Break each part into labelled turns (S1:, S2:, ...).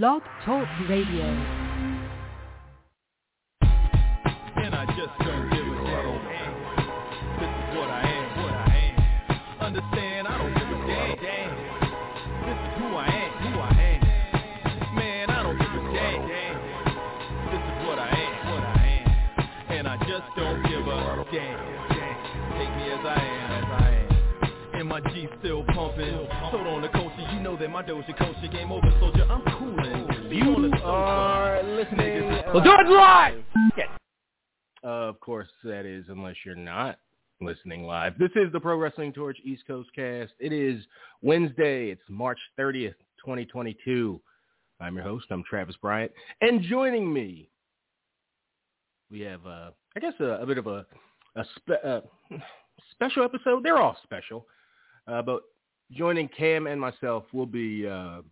S1: Blog Talk Radio.
S2: And I just don't give a damn. This is what I am, what I am. Understand, I don't give a damn. This is who I am, who I am. Man, I don't give a damn. This is what I am, what I am. And I just don't give a damn. Take me as I am, as I am. And my G still pumping. Sold on the culture, you know that my game over, soldier. I'm.
S3: You are listening.
S2: We'll do it live.
S3: Of course, that is, unless you're not listening live. This is the Pro Wrestling Torch East Coast Cast. It is Wednesday. It's March 30th, 2022. I'm your host. I'm Travis Bryant. And joining me, we have, uh, I guess, a, a bit of a, a spe- uh, special episode. They're all special. Uh, but joining Cam and myself will be uh,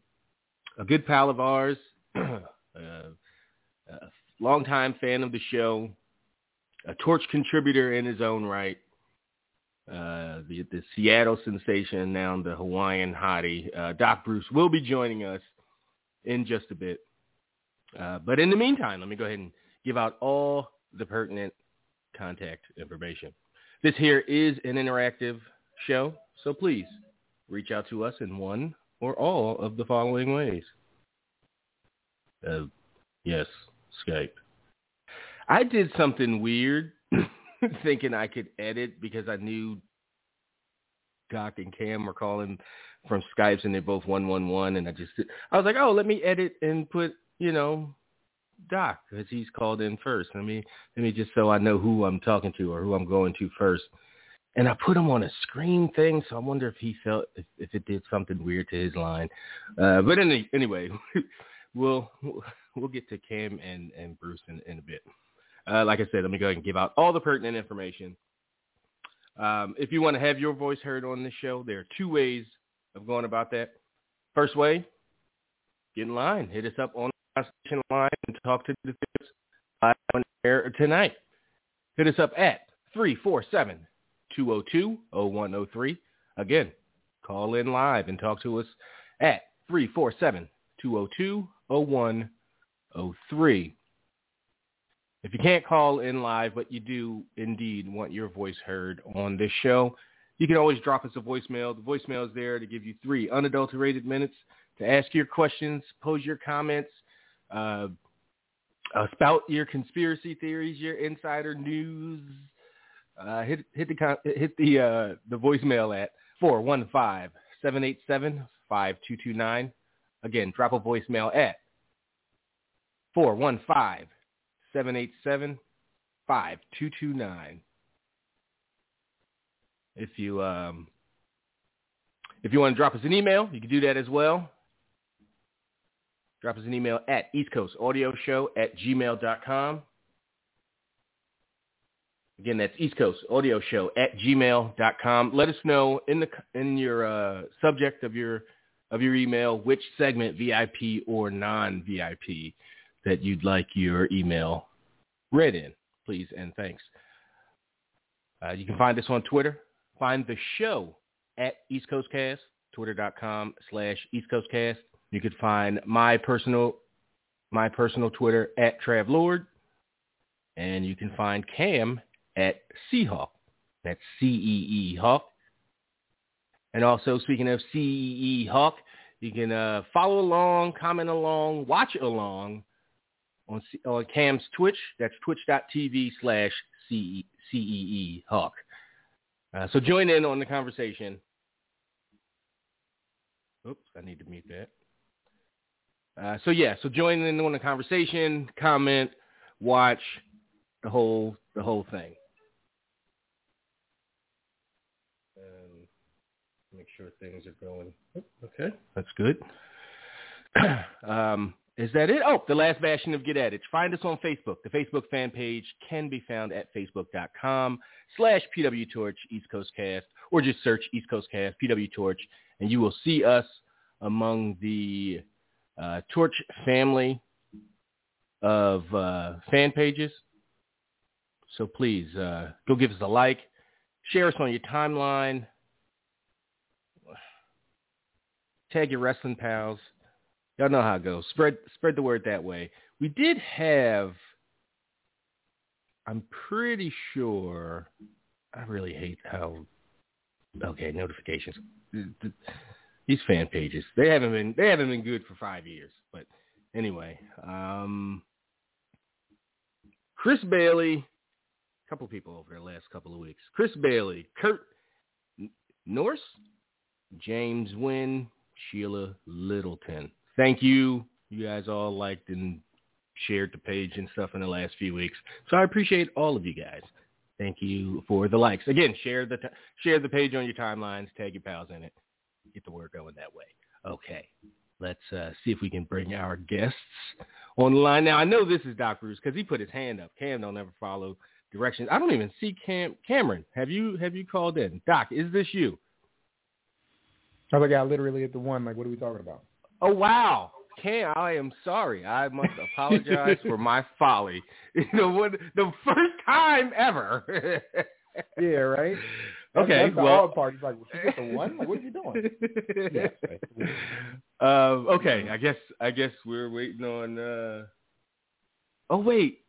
S3: a good pal of ours, uh, a longtime fan of the show, a torch contributor in his own right, uh, the, the Seattle sensation, now the Hawaiian hottie. Uh, Doc Bruce will be joining us in just a bit. Uh, but in the meantime, let me go ahead and give out all the pertinent contact information. This here is an interactive show, so please reach out to us in one or all of the following ways. Uh, yes, Skype. I did something weird thinking I could edit because I knew Doc and Cam were calling from Skypes and they're both 111 and I just, I was like, oh, let me edit and put, you know, Doc because he's called in first. Let me, let me just so I know who I'm talking to or who I'm going to first. And I put him on a screen thing, so I wonder if he felt if, if it did something weird to his line. Uh, but any, anyway, we'll we'll get to Cam and and Bruce in, in a bit. Uh, like I said, let me go ahead and give out all the pertinent information. Um, if you want to have your voice heard on this show, there are two ways of going about that. First way, get in line. Hit us up on the station line and talk to the live on air tonight. Hit us up at 347 202-0103. Again, call in live and talk to us at 347-202-0103. If you can't call in live, but you do indeed want your voice heard on this show, you can always drop us a voicemail. The voicemail is there to give you three unadulterated minutes to ask your questions, pose your comments, uh, spout your conspiracy theories, your insider news, uh, hit hit the hit the uh, the voicemail at 415-787-5229. Again, drop a voicemail at 415-787-5229. If you um, if you want to drop us an email, you can do that as well. Drop us an email at East Coast Audio Show at gmail.com. Again, that's East Coast Audio Show at gmail.com. Let us know in the in your uh, subject of your of your email which segment, VIP or non-VIP, that you'd like your email read in, please and thanks. Uh, you can find us on Twitter. Find the show at East Coast Cast, twitter.com slash East Coast Cast. You can find my personal my personal Twitter at Trav Lord. And you can find Cam at Seahawk. That's C-E-E Hawk. And also, speaking of C-E-E Hawk, you can uh, follow along, comment along, watch along on, C- on Cam's Twitch. That's twitch.tv slash C-E-E Hawk. Uh, so join in on the conversation. Oops, I need to mute that. Uh, so yeah, so join in on the conversation, comment, watch the whole the whole thing. And make sure things are going. Okay, that's good. um, is that it? Oh, the last bastion of Get At It. Find us on Facebook. The Facebook fan page can be found at facebook.com slash PW Torch East Coast Cast, or just search East Coast Cast, PW Torch, and you will see us among the uh, Torch family of uh, fan pages. So please uh, go give us a like, share us on your timeline, tag your wrestling pals. Y'all know how it goes. Spread spread the word that way. We did have. I'm pretty sure. I really hate how. Okay, notifications. These fan pages. They haven't been. They haven't been good for five years. But anyway, um, Chris Bailey. A couple people over the last couple of weeks. Chris Bailey, Kurt Norse, James Wynn, Sheila Littleton. Thank you. You guys all liked and shared the page and stuff in the last few weeks. So I appreciate all of you guys. Thank you for the likes. Again, share the t- share the page on your timelines, tag your pals in it, get the word going that way. Okay, let's uh, see if we can bring our guests on the line. Now I know this is Doc Bruce because he put his hand up. Cam don't ever follow directions. I don't even see Cam. Cameron, have you have you called in? Doc, is this you?
S1: I was like, I literally hit the one. Like, what are we talking about?
S3: Oh wow, Cam, I am sorry. I must apologize for my folly. You know what? The first time ever.
S1: yeah, right.
S3: Okay,
S1: that's the
S3: well,
S1: part. He's like, well, she hit the one. Like, what are you doing?
S3: um, okay, I guess I guess we're waiting on. uh Oh wait.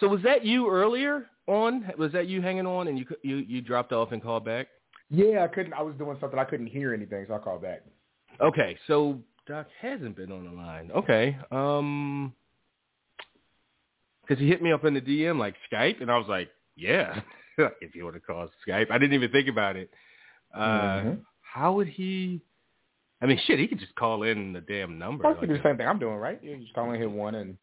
S3: So was that you earlier on? Was that you hanging on and you you you dropped off and called back?
S1: Yeah, I couldn't. I was doing something. I couldn't hear anything, so I called back.
S3: Okay, so Doc hasn't been on the line. Okay, um, because he hit me up in the DM like Skype, and I was like, yeah, if you want to call Skype, I didn't even think about it. Uh,
S1: mm-hmm.
S3: How would he? I mean, shit, he could just call in the damn number.
S1: I could
S3: like
S1: do the same thing I'm doing, right? You just call in, hit one, and.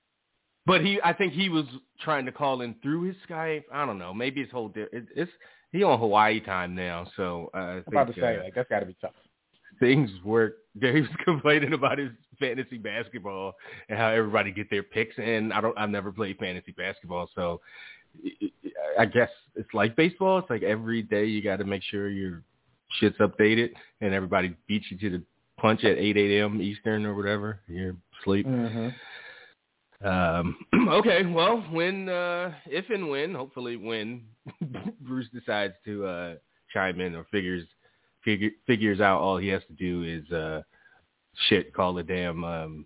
S3: But he, I think he was trying to call in through his Skype. I don't know. Maybe his whole it, it's he on Hawaii time now, so uh, I think,
S1: about to say
S3: uh,
S1: like that's got to be tough.
S3: things work. Was complaining about his fantasy basketball and how everybody get their picks and I don't. I've never played fantasy basketball, so I guess it's like baseball. It's like every day you got to make sure your shit's updated, and everybody beats you to the punch at 8 a.m. Eastern or whatever. You're asleep.
S1: Mm-hmm.
S3: Um, okay, well, when, uh, if and when, hopefully when Bruce decides to uh, chime in or figures figure, figures out all he has to do is uh, shit, call the damn. Um,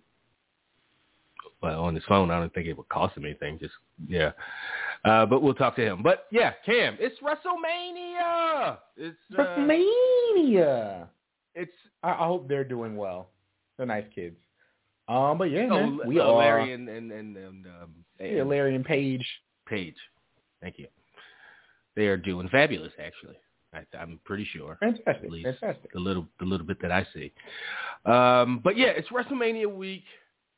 S3: well, on his phone, I don't think it would cost him anything. Just yeah, uh, but we'll talk to him. But yeah, Cam, it's WrestleMania. It's uh,
S1: WrestleMania.
S3: It's
S1: I, I hope they're doing well. They're nice kids. Um, but yeah, man, we
S3: uh,
S1: are
S3: Larry and and and, and um,
S1: yeah, Larry and Paige.
S3: Paige. Thank you. They are doing fabulous, actually. I, I'm pretty sure.
S1: Fantastic,
S3: At least
S1: fantastic.
S3: the little the little bit that I see. Um, but yeah, it's WrestleMania week.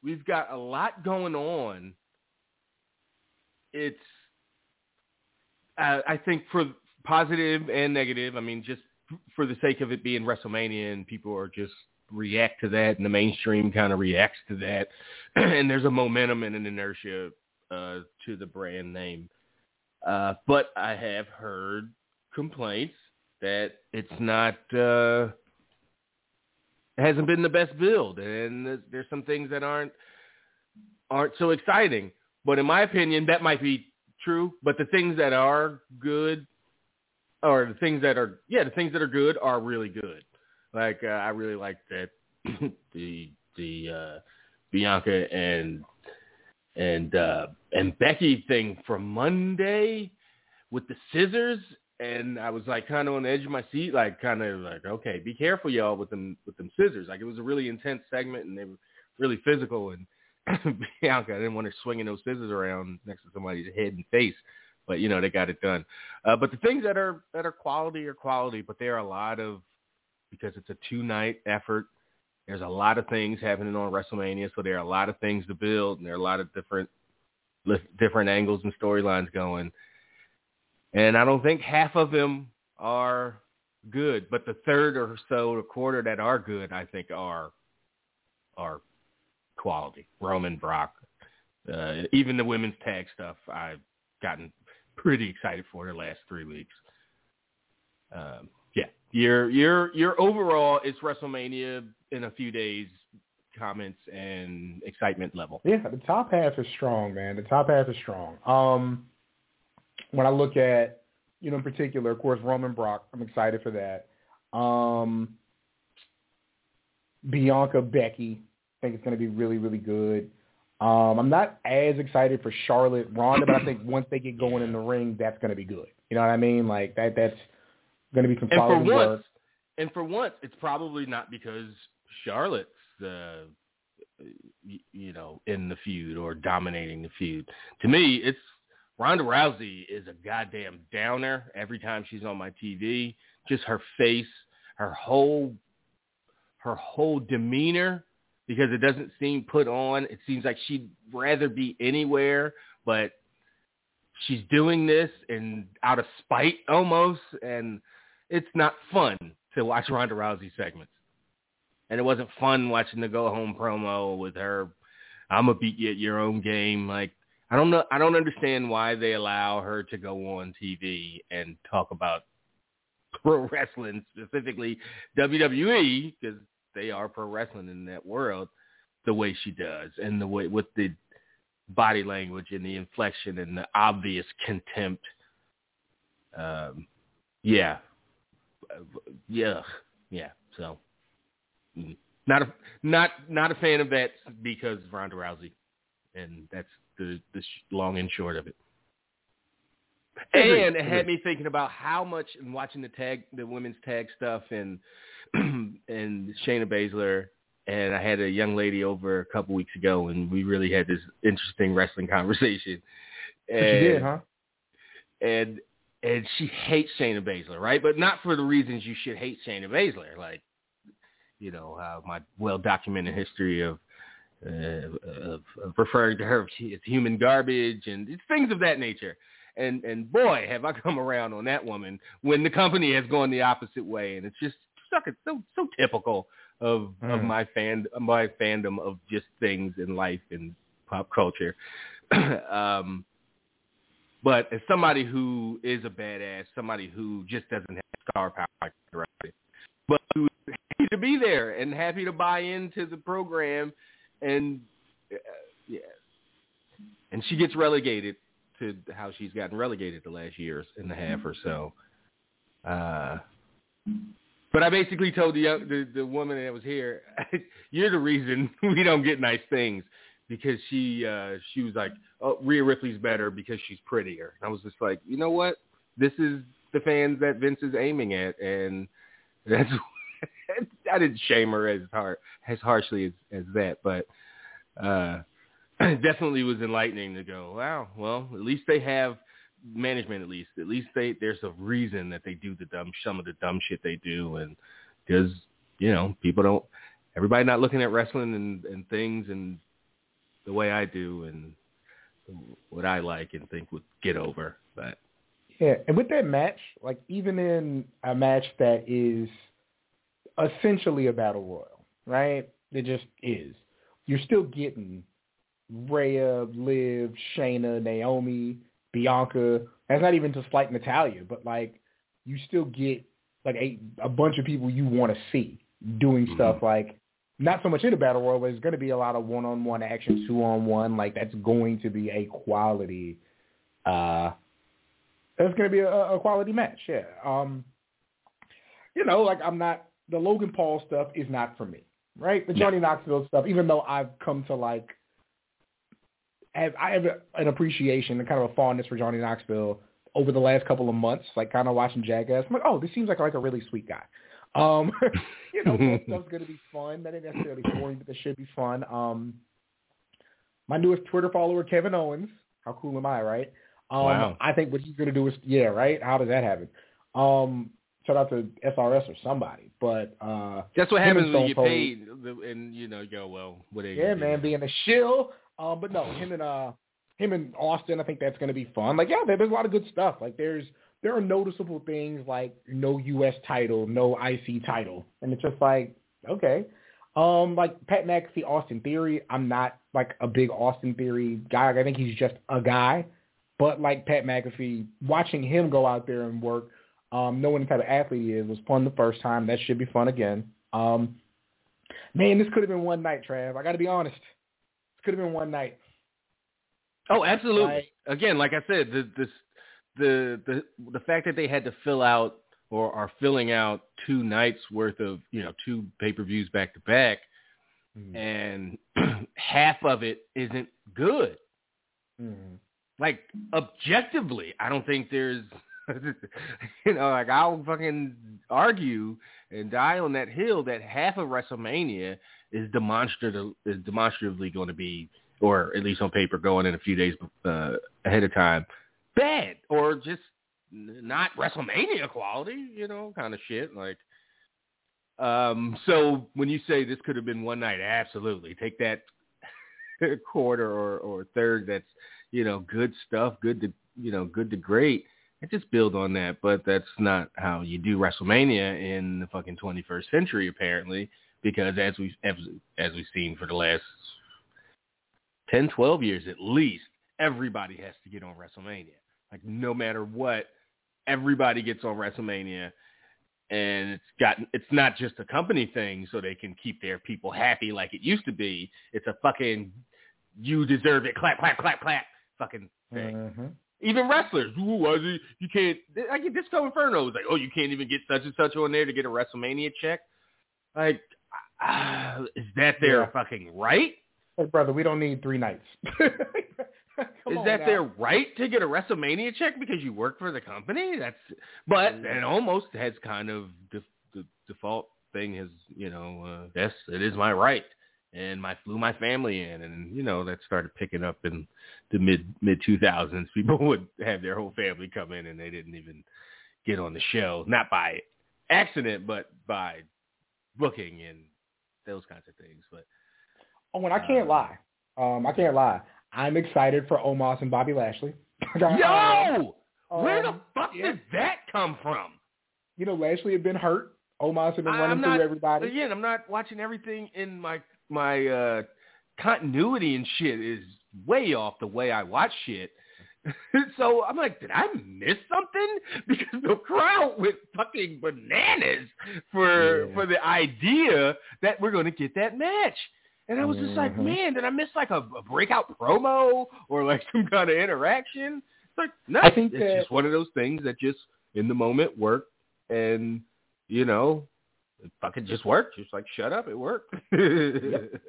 S3: We've got a lot going on. It's uh, I think for positive and negative. I mean, just for the sake of it being WrestleMania and people are just react to that and the mainstream kind of reacts to that and there's a momentum and an inertia uh, to the brand name. Uh, but I have heard complaints that it's not uh, hasn't been the best build, and there's, there's some things that aren't aren't so exciting. But in my opinion, that might be true. But the things that are good, or the things that are yeah, the things that are good are really good. Like uh, I really like that the the uh, Bianca and and uh, and Becky thing from Monday with the scissors, and I was like kind of on the edge of my seat, like kind of like okay, be careful y'all with them with them scissors. Like it was a really intense segment, and they were really physical. And Bianca, I didn't want her swinging those scissors around next to somebody's head and face, but you know they got it done. Uh, but the things that are that are quality are quality, but there are a lot of because it's a two night effort. There's a lot of things happening on WrestleMania, so there are a lot of things to build, and there are a lot of different different angles and storylines going. And I don't think half of them are good, but the third or so, a quarter that are good, I think are are quality. Roman, Brock, uh, even the women's tag stuff, I've gotten pretty excited for the last three weeks. Um, your your your overall it's WrestleMania in a few days comments and excitement level.
S1: Yeah, the top half is strong, man. The top half is strong. Um, when I look at, you know, in particular, of course, Roman Brock, I'm excited for that. Um, Bianca Becky. I think it's going to be really really good. Um, I'm not as excited for Charlotte Ronda, but I think once they get going in the ring, that's going to be good. You know what I mean? Like that. That's going to be
S3: and for once, and for once, it's probably not because Charlotte's uh, you know in the feud or dominating the feud. To me, it's Ronda Rousey is a goddamn downer every time she's on my TV. Just her face, her whole her whole demeanor because it doesn't seem put on. It seems like she'd rather be anywhere, but she's doing this and out of spite almost and it's not fun to watch Ronda Rousey segments. And it wasn't fun watching the go home promo with her I'm gonna beat you at your own game. Like I don't know I don't understand why they allow her to go on TV and talk about pro wrestling, specifically WWE, because they are pro wrestling in that world, the way she does and the way with the body language and the inflection and the obvious contempt. Um, yeah, yeah, yeah. So, mm, not a not not a fan of that because of Ronda Rousey, and that's the the long and short of it. And it had me thinking about how much and watching the tag, the women's tag stuff, and and Shayna Baszler, and I had a young lady over a couple weeks ago, and we really had this interesting wrestling conversation. And,
S1: But you did, huh?
S3: and and she hates Shayna Baszler, right? But not for the reasons you should hate Shayna Baszler, like you know uh, my well documented history of, uh, of of referring to her as human garbage and things of that nature. And and boy, have I come around on that woman when the company has gone the opposite way, and it's just suck it so so typical of of
S1: Mm.
S3: my fan my fandom of just things in life and pop culture. um, but as somebody who is a badass, somebody who just doesn't have star power, but who's happy to be there and happy to buy into the program, and uh, yeah, and she gets relegated to how she's gotten relegated the last years and a half or so. Uh, but I basically told the, young, the the woman that was here, "You're the reason we don't get nice things." Because she uh she was like, "Oh, Rhea Ripley's better because she's prettier." And I was just like, "You know what? This is the fans that Vince is aiming at, and that's." I didn't shame her as hard as harshly as as that, but uh definitely was enlightening to go. Wow, well, at least they have management. At least, at least they there's a reason that they do the dumb some of the dumb shit they do, and because you know people don't everybody not looking at wrestling and and things and the way I do and what I like and think would get over. But
S1: Yeah, and with that match, like even in a match that is essentially a battle royal, right? It just is. You're still getting Rhea, Liv, Shayna, Naomi, Bianca. That's not even to slight Natalya, but like you still get like a a bunch of people you want to see doing mm-hmm. stuff like not so much in a battle royal, but it's going to be a lot of one-on-one action, two-on-one. Like that's going to be a quality. uh That's going to be a, a quality match. Yeah. Um, you know, like I'm not the Logan Paul stuff is not for me, right? The Johnny Knoxville stuff, even though I've come to like have I have an appreciation and kind of a fondness for Johnny Knoxville over the last couple of months, like kind of watching Jackass. I'm like, oh, this seems like like a really sweet guy. Um, you know, stuff's gonna be fun. That ain't necessarily boring, but that should be fun. Um, my newest Twitter follower, Kevin Owens. How cool am I, right? Um,
S3: Wow.
S1: I think what he's gonna do is, yeah, right. How does that happen? Um, shout out to SRS or somebody, but uh,
S3: that's what happens when you get paid, and you know, go well. What
S1: yeah,
S3: gonna do?
S1: man, being a shill. Um, but no, him and uh, him and Austin, I think that's going to be fun. Like, yeah, there's a lot of good stuff. Like, there's there are noticeable things like no U.S. title, no IC title, and it's just like okay. Um, like Pat McAfee, Austin Theory. I'm not like a big Austin Theory guy. I think he's just a guy. But like Pat McAfee, watching him go out there and work, um, knowing the type of athlete he is, was fun the first time. That should be fun again. Um, man, this could have been one night, Trav. I got to be honest. This could have been one night.
S3: Oh, absolutely.
S1: Like-
S3: Again, like I said, the this the the the fact that they had to fill out or are filling out two nights worth of you know two pay per views back to back,
S1: Mhm.
S3: and half of it isn't good.
S1: Mhm.
S3: Like objectively, I don't think there's you know like I'll fucking argue and die on that hill that half of WrestleMania is demonstrative is demonstratively going to be or at least on paper going in a few days uh, ahead of time bad or just not WrestleMania quality, you know, kind of shit like um so when you say this could have been one night absolutely. Take that quarter or or third that's you know good stuff good to you know good to great and just build on that. But that's not how you do WrestleMania in the fucking 21st century apparently because as we as, as we've seen for the last 10 12 years at least everybody has to get on WrestleMania like no matter what everybody gets on WrestleMania and it's got it's not just a company thing so they can keep their people happy like it used to be it's a fucking you deserve it clap clap clap clap fucking thing
S1: Mhm.
S3: even wrestlers why is it, you can't like disco inferno was like oh you can't even get such and such on there to get a wrestlemania check like ah, is that their
S1: Yeah.
S3: fucking right
S1: Hey, brother, we don't need three nights.
S3: Is that
S1: now.
S3: their right to get a WrestleMania check because you work for the company? That's but it almost has kind of the, the default thing is you know uh, yes it is my right and I flew my family in and you know that started picking up in the mid mid two thousands. People would have their whole family come in and they didn't even get on the show not by accident but by booking and those kinds of things. But
S1: Oh, and I can't lie. Um, I can't lie. I'm excited for Omos and Bobby Lashley.
S3: yo, where the
S1: Um,
S3: fuck
S1: yeah.
S3: did that come from?
S1: You know, Lashley had been hurt. Omos had been
S3: I'm
S1: running
S3: not-
S1: through everybody.
S3: Again, I'm not watching everything in my my uh continuity and shit is way off the way I watch shit. so I'm like, did I miss something? Because the crowd went fucking bananas for
S1: Yeah.
S3: for the idea that we're going to get that match. And I was just like,
S1: Mhm.
S3: man, did I miss like a, a breakout promo or like some kind of interaction? It's like, no,
S1: I think
S3: it's
S1: that-
S3: just one of those things that just in the moment work and you know, it fucking just worked. Just like shut up, it worked.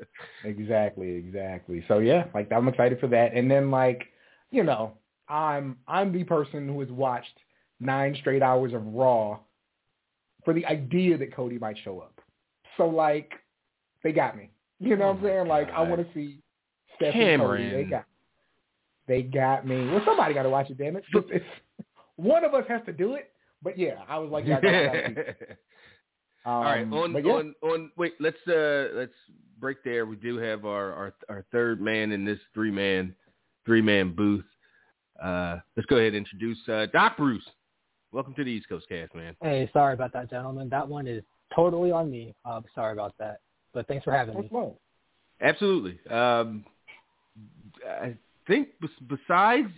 S1: Exactly, exactly. So yeah, like I'm excited for that. And then like, you know, I'm I'm the person who has watched nine straight hours of Raw for the idea that Cody might show up. So like, they got me. You know
S3: Oh
S1: what I'm
S3: my
S1: saying? Like, I want to see Steph and Cody. They got, they got me. Well, somebody got to watch it. Damn it! It's, it's, one of us has to do it. But yeah, I was like, yeah, I gotta, I gotta see it. Um,
S3: All right, on
S1: yeah,
S3: on on. Wait, let's uh let's break there. We do have our our, our third man in this three man three man booth. Uh, let's go ahead and introduce uh, Doc Bruce. Welcome to the East Coast Cast, man.
S4: Hey, sorry about that, gentlemen. That one is totally on me. Uh, sorry about that. But thanks for having
S1: what's
S4: me.
S1: wrong?
S3: Absolutely. Um, I think besides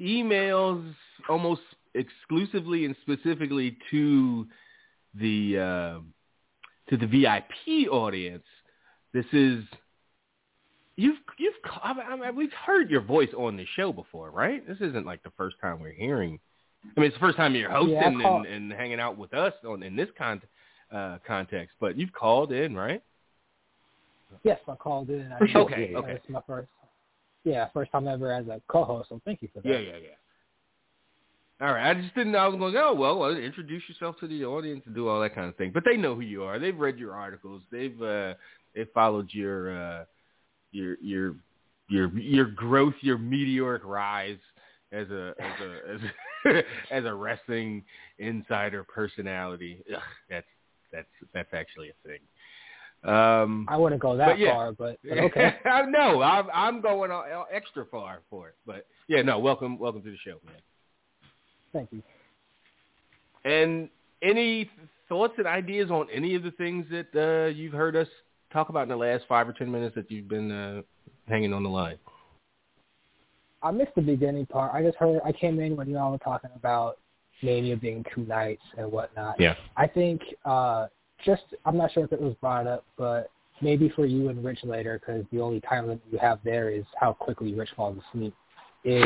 S3: emails almost exclusively and specifically to the uh, to the VIP audience, this is you've you've I mean, we've heard your voice on the show before, right? This isn't like the first time we're hearing. I mean, it's the first time you're hosting
S4: Yeah,
S3: and, and hanging out with us on in this con- uh, context, but you've called in, right?
S4: Yes, I called in.
S1: For sure.
S3: Okay, okay.
S4: It's my first, yeah, first time ever as a co-host. So thank you for that.
S3: Yeah, yeah, yeah. All right. I just didn't know. I was going, oh, well, well, introduce yourself to the audience and do all that kind of thing. But they know who you are. They've read your articles. They've uh, they've followed your uh, your your your your growth, your meteoric rise as a as a as a, as a wrestling insider personality. Ugh, that's that's that's actually a thing. Um,
S4: I wouldn't go that
S3: But yeah.
S4: far, but, but okay.
S3: no, I'm I'm going extra far for it. But yeah, no, welcome welcome to the show, man.
S4: thank you.
S3: And any thoughts and ideas on any of the things that uh, you've heard us talk about in the last five or ten minutes that you've been uh, hanging on the line?
S4: I missed the beginning part. I just heard. I came in when you all were talking about Mania being two nights and whatnot.
S3: Yeah.
S4: I think uh, just I'm not sure if it was brought up, but maybe for you and Rich later, because the only time limit you have there is how quickly Rich falls asleep. Is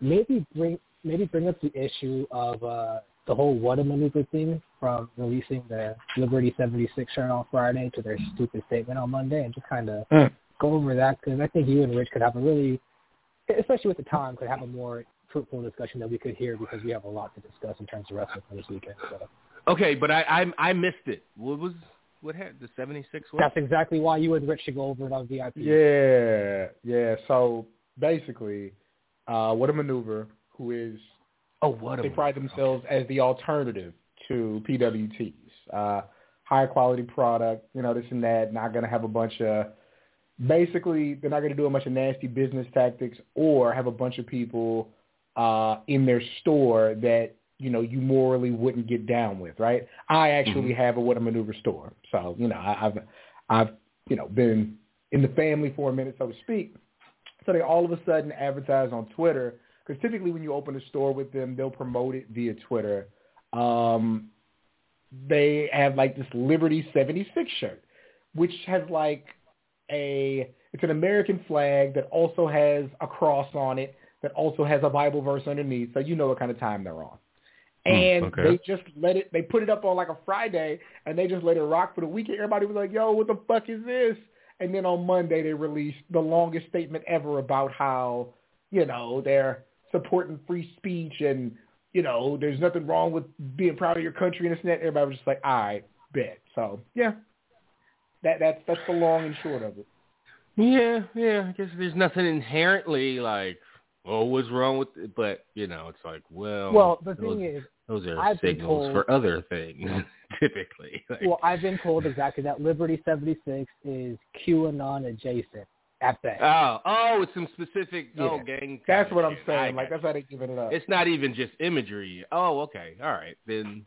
S4: maybe bring maybe bring up the issue of uh, the whole what a maneuver thing from releasing the Liberty 76 shirt on Friday to their stupid statement on Monday, and just kind of
S1: Mm.
S4: go over that because I think you and Rich could have a really, especially with the time, could have a more fruitful discussion that we could hear because we have a lot to discuss in terms of wrestling for this weekend. So
S3: Okay, but I I, I missed it. What was what had the seventy six?
S4: that's exactly why you and Rich should go over it on VIP.
S1: Yeah, yeah. So basically, uh, what a maneuver. Who is
S3: Oh, what a
S1: they pride themselves as the alternative to PWTs. Uh, higher quality product, you know, this and that. Not going to have a bunch of, basically, they're not going to do a bunch of nasty business tactics or have a bunch of people uh, in their store that, you know, you morally wouldn't get down with, right? I actually have a What a Maneuver store. So, you know, I, I've, I've, you know, been in the family for a minute, so to speak. So they all of a sudden advertise on Twitter because typically when you open a store with them, they'll promote it via Twitter. Um, they have like this Liberty 76 shirt, which has like a, it's an American flag that also has a cross on it, that also has a Bible verse underneath, so you know what kind of time they're on. Hmm, and
S3: okay.
S1: they just let it, they put it up on like a Friday, and they just let it rock for the weekend. Everybody was like, yo, what the fuck is this? And then on Monday, they released the longest statement ever about how, you know, they're supporting free speech and, you know, there's nothing wrong with being proud of your country and this and that. Everybody was just like, right, bet. So, yeah, that that's that's the long and short of it.
S3: Yeah, yeah. I guess there's nothing inherently like, oh, what's wrong with it? But you know, it's like, well,
S4: Well, the
S3: those,
S4: thing is,
S3: those are
S4: I've
S3: signals
S4: told-
S3: for other things, typically. Like,
S4: well, I've been told exactly that Liberty 76 is QAnon adjacent at best.
S3: oh, oh, it's some specific oh
S1: Yeah.
S3: gang.
S1: That's what I'm
S3: shit. I
S1: saying. Like
S3: got
S1: that's how they giving it up.
S3: It's not even just imagery. Oh, okay, all right, then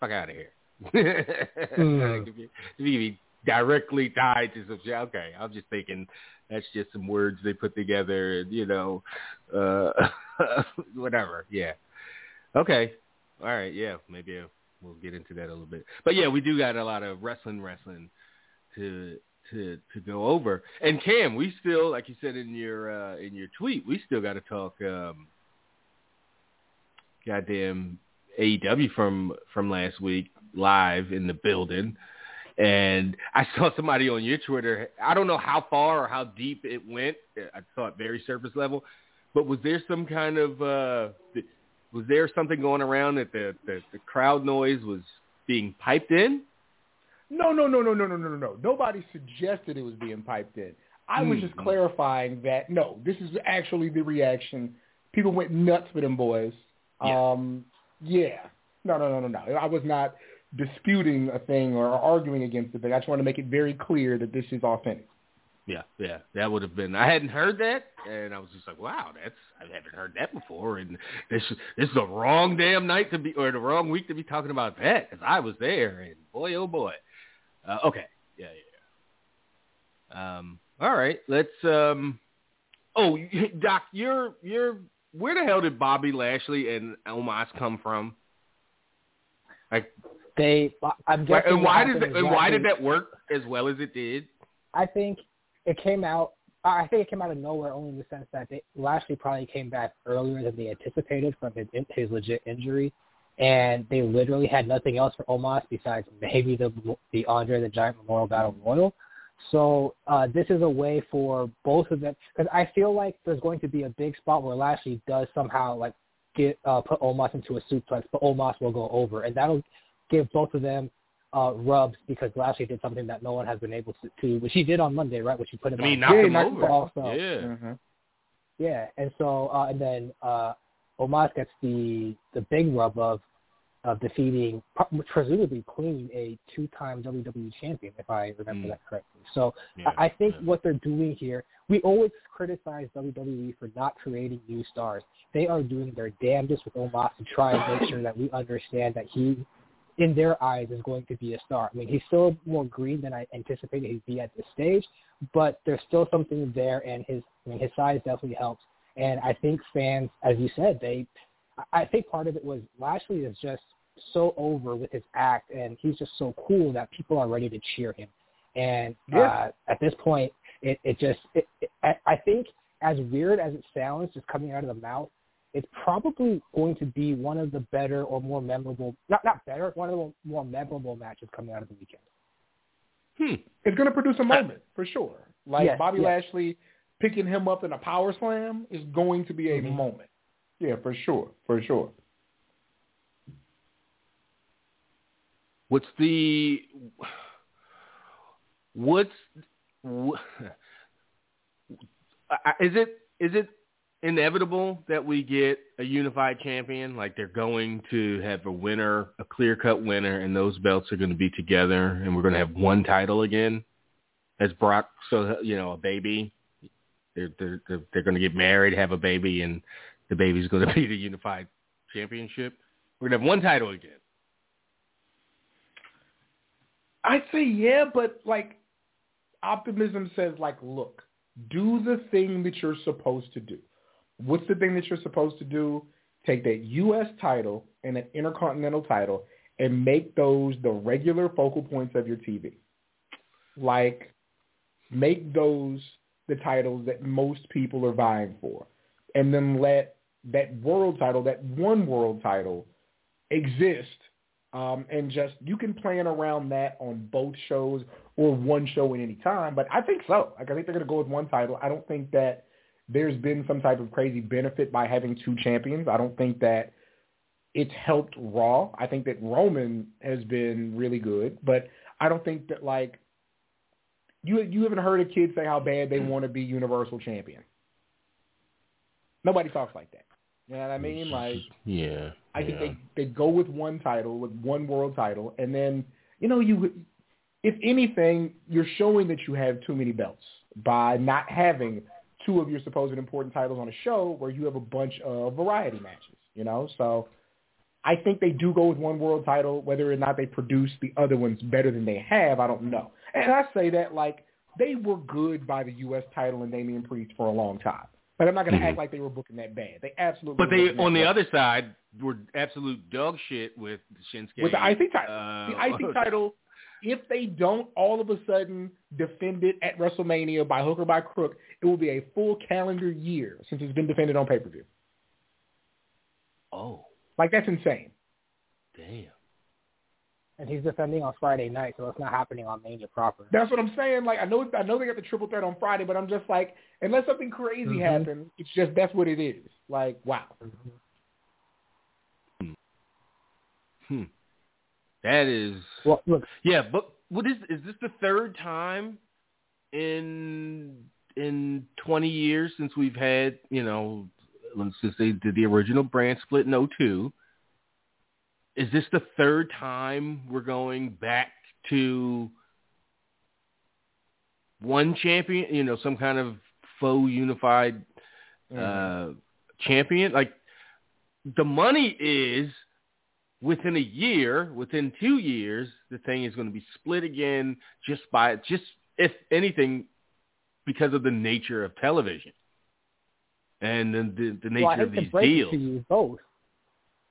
S3: fuck out of here. Hmm. if, you, if you be directly tied to some shit, okay. I'm just thinking that's just some words they put together, and you know, uh, whatever. Yeah. Okay. All right. Yeah. Maybe we'll get into that a little bit. But yeah, we do got a lot of wrestling, wrestling to to to go over. And Cam, we still, like you said in your uh, in your tweet, we still got to talk. um Goddamn AEW from from last week live in the building. And I saw somebody on your Twitter. I don't know how far or how deep it went. I saw it very surface level. But was there some kind of uh was there something going around that the, the the crowd noise was being piped in?
S1: No, no, no, no, no, no, no, no, no. Nobody suggested it was being piped in. I was just
S3: Mm.
S1: clarifying that no, this is actually the reaction. People went nuts for them boys.
S3: Yeah.
S1: Um, yeah. No, no, no, no, no. I was not disputing a thing or arguing against a thing. I just want to make it very clear that this is authentic.
S3: Yeah, yeah, that would have been. I hadn't heard that, and I was just like, "Wow, that's I haven't heard that before." And this this is the wrong damn night to be, or the wrong week to be talking about that, because I was there, and boy, oh boy. Uh, okay, yeah, yeah. yeah. Um, all right, let's. Um, oh, Doc, you're you're where the hell did Bobby Lashley and Omos come from? Like,
S4: They, I'm guessing.
S3: and why did and why did that work as well as it did?
S4: I think it came out. I think it came out of nowhere, only in the sense that they, Lashley probably came back earlier than they anticipated from his his legit injury, and they literally had nothing else for Omos besides maybe the the Andre the Giant Memorial Battle Royal. So uh, this is a way for both of them because I feel like there's going to be a big spot where Lashley does somehow like get uh, put Omos into a suplex, but Omos will go over, and that'll give both of them uh, rubs because Lashley did something that no one has been able to, to which he did on Monday, right? Which he put him
S3: I mean,
S4: on.
S3: knock
S1: Yeah,
S3: him
S1: knock him
S3: over. Yeah.
S1: Mm-hmm.
S4: Yeah, and so uh, and then uh, Omos gets the the big rub of of defeating presumably clean a two-time WWE champion, if I remember
S3: Mm.
S4: that correctly. So
S3: Yeah,
S4: I I think
S3: yeah.
S4: what they're doing here, we always criticize WWE for not creating new stars. They are doing their damnedest with Omos to try and make sure that we understand that he, in their eyes, is going to be a star. I mean, he's still more green than I anticipated he'd be at this stage, but there's still something there, and his, I mean, his size definitely helps. And I think fans, as you said, they, I- think part of it was Lashley is just so over with his act, and he's just so cool that people are ready to cheer him. And
S1: Yeah.
S4: uh, at this point, it, it just, it, it, I, I think as weird as it sounds, just coming out of the mouth, it's probably going to be one of the better or more memorable, not not better, one of the more memorable matches coming out of the weekend.
S3: Hmm.
S1: It's going to produce a moment for sure. Like
S4: Yes,
S1: Bobby
S4: yes.
S1: Lashley picking him up in a power slam is going to be a
S4: Mhm.
S1: moment. Yeah, for sure, for sure.
S3: What's the what's wh- I- is it is it inevitable that we get a unified champion? Like they're going to have a winner, a clear cut winner, and those belts are going to be together, and we're going to have one title again, as Brock. So you know, a baby. They're they're they're, they're going to get married, have a baby, and the baby's going to be the unified championship. We're going to have one title again.
S1: I'd say yeah, but like optimism says like, look, do the thing that you're supposed to do. What's the thing that you're supposed to do? Take that U.S. title and an intercontinental title and make those the regular focal points of your TV. Like, make those the titles that most people are vying for. And then let that world title, that one world title, exist um, and just you can plan around that on both shows or one show at any time. But I think so. Like I think they're going to go with one title. I don't think that there's been some type of crazy benefit by having two champions. I don't think that it's helped Raw. I think that Roman has been really good, but I don't think that like you you haven't heard a kid say how bad they want to be Universal Champion. Nobody talks like that. You know what I mean? Like
S3: yeah,
S1: I think
S3: yeah.
S1: they they go with one title, with one world title, and then you know you, if anything, you're showing that you have too many belts by not having two of your supposed important titles on a show where you have a bunch of variety matches. You know, so I think they do go with one world title. Whether or not they produce the other ones better than they have, I don't know. And I say that like they were good by the U.S. title and Damian Priest for a long time. But I'm not going to
S3: Mhm.
S1: act like they were booking that bad. They absolutely.
S3: But they,
S1: booking that
S3: on the
S1: bad.
S3: other side, were absolute dog shit with Shinsuke.
S1: with the IC title.
S3: Uh,
S1: the IC title, if they don't all of a sudden defend it at WrestleMania by hook or by crook, it will be a full calendar year since it's been defended on pay-per-view.
S3: Oh,
S1: Like, that's insane.
S3: damn.
S4: And he's defending on Friday night, so it's not happening on Mania proper.
S1: That's what I'm saying. Like, I know I know they got the triple threat on Friday, but I'm just like, unless something crazy
S4: Mhm.
S1: happens, it's just that's what it is. Like, wow.
S3: Hmm. That is.
S4: Well, look,
S3: Yeah, but what is is this the third time in in 20 years since we've had you know since they did the original brand split in 02? Is this the third time we're going back to one champion? You know, some kind of faux unified uh, champion. Like the money is within a year, within two years, the thing is going to be split again. Just by just if anything, because of the nature of television and the the, the nature
S4: well,
S3: of these
S4: break
S3: deals.
S4: to you both.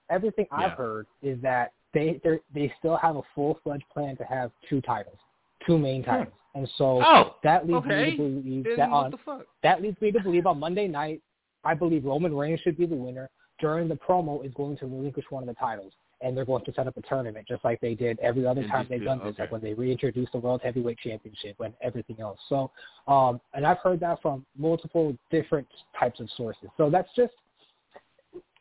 S4: Everything I've heard is that they they're- still have a full fledged plan to have two titles, two main hmm. titles, and so
S3: Oh,
S4: that leads
S3: okay.
S4: me to believe
S3: Then
S4: that on that leads me to believe on Monday night, I believe Roman Reigns should be the winner. During the promo, is going to relinquish one of the titles, and they're going to set up a tournament just like they did every other time they've done this,
S3: okay.
S4: like when they reintroduced the World Heavyweight Championship and everything else. So, um, and I've heard that from multiple different types of sources. So that's just.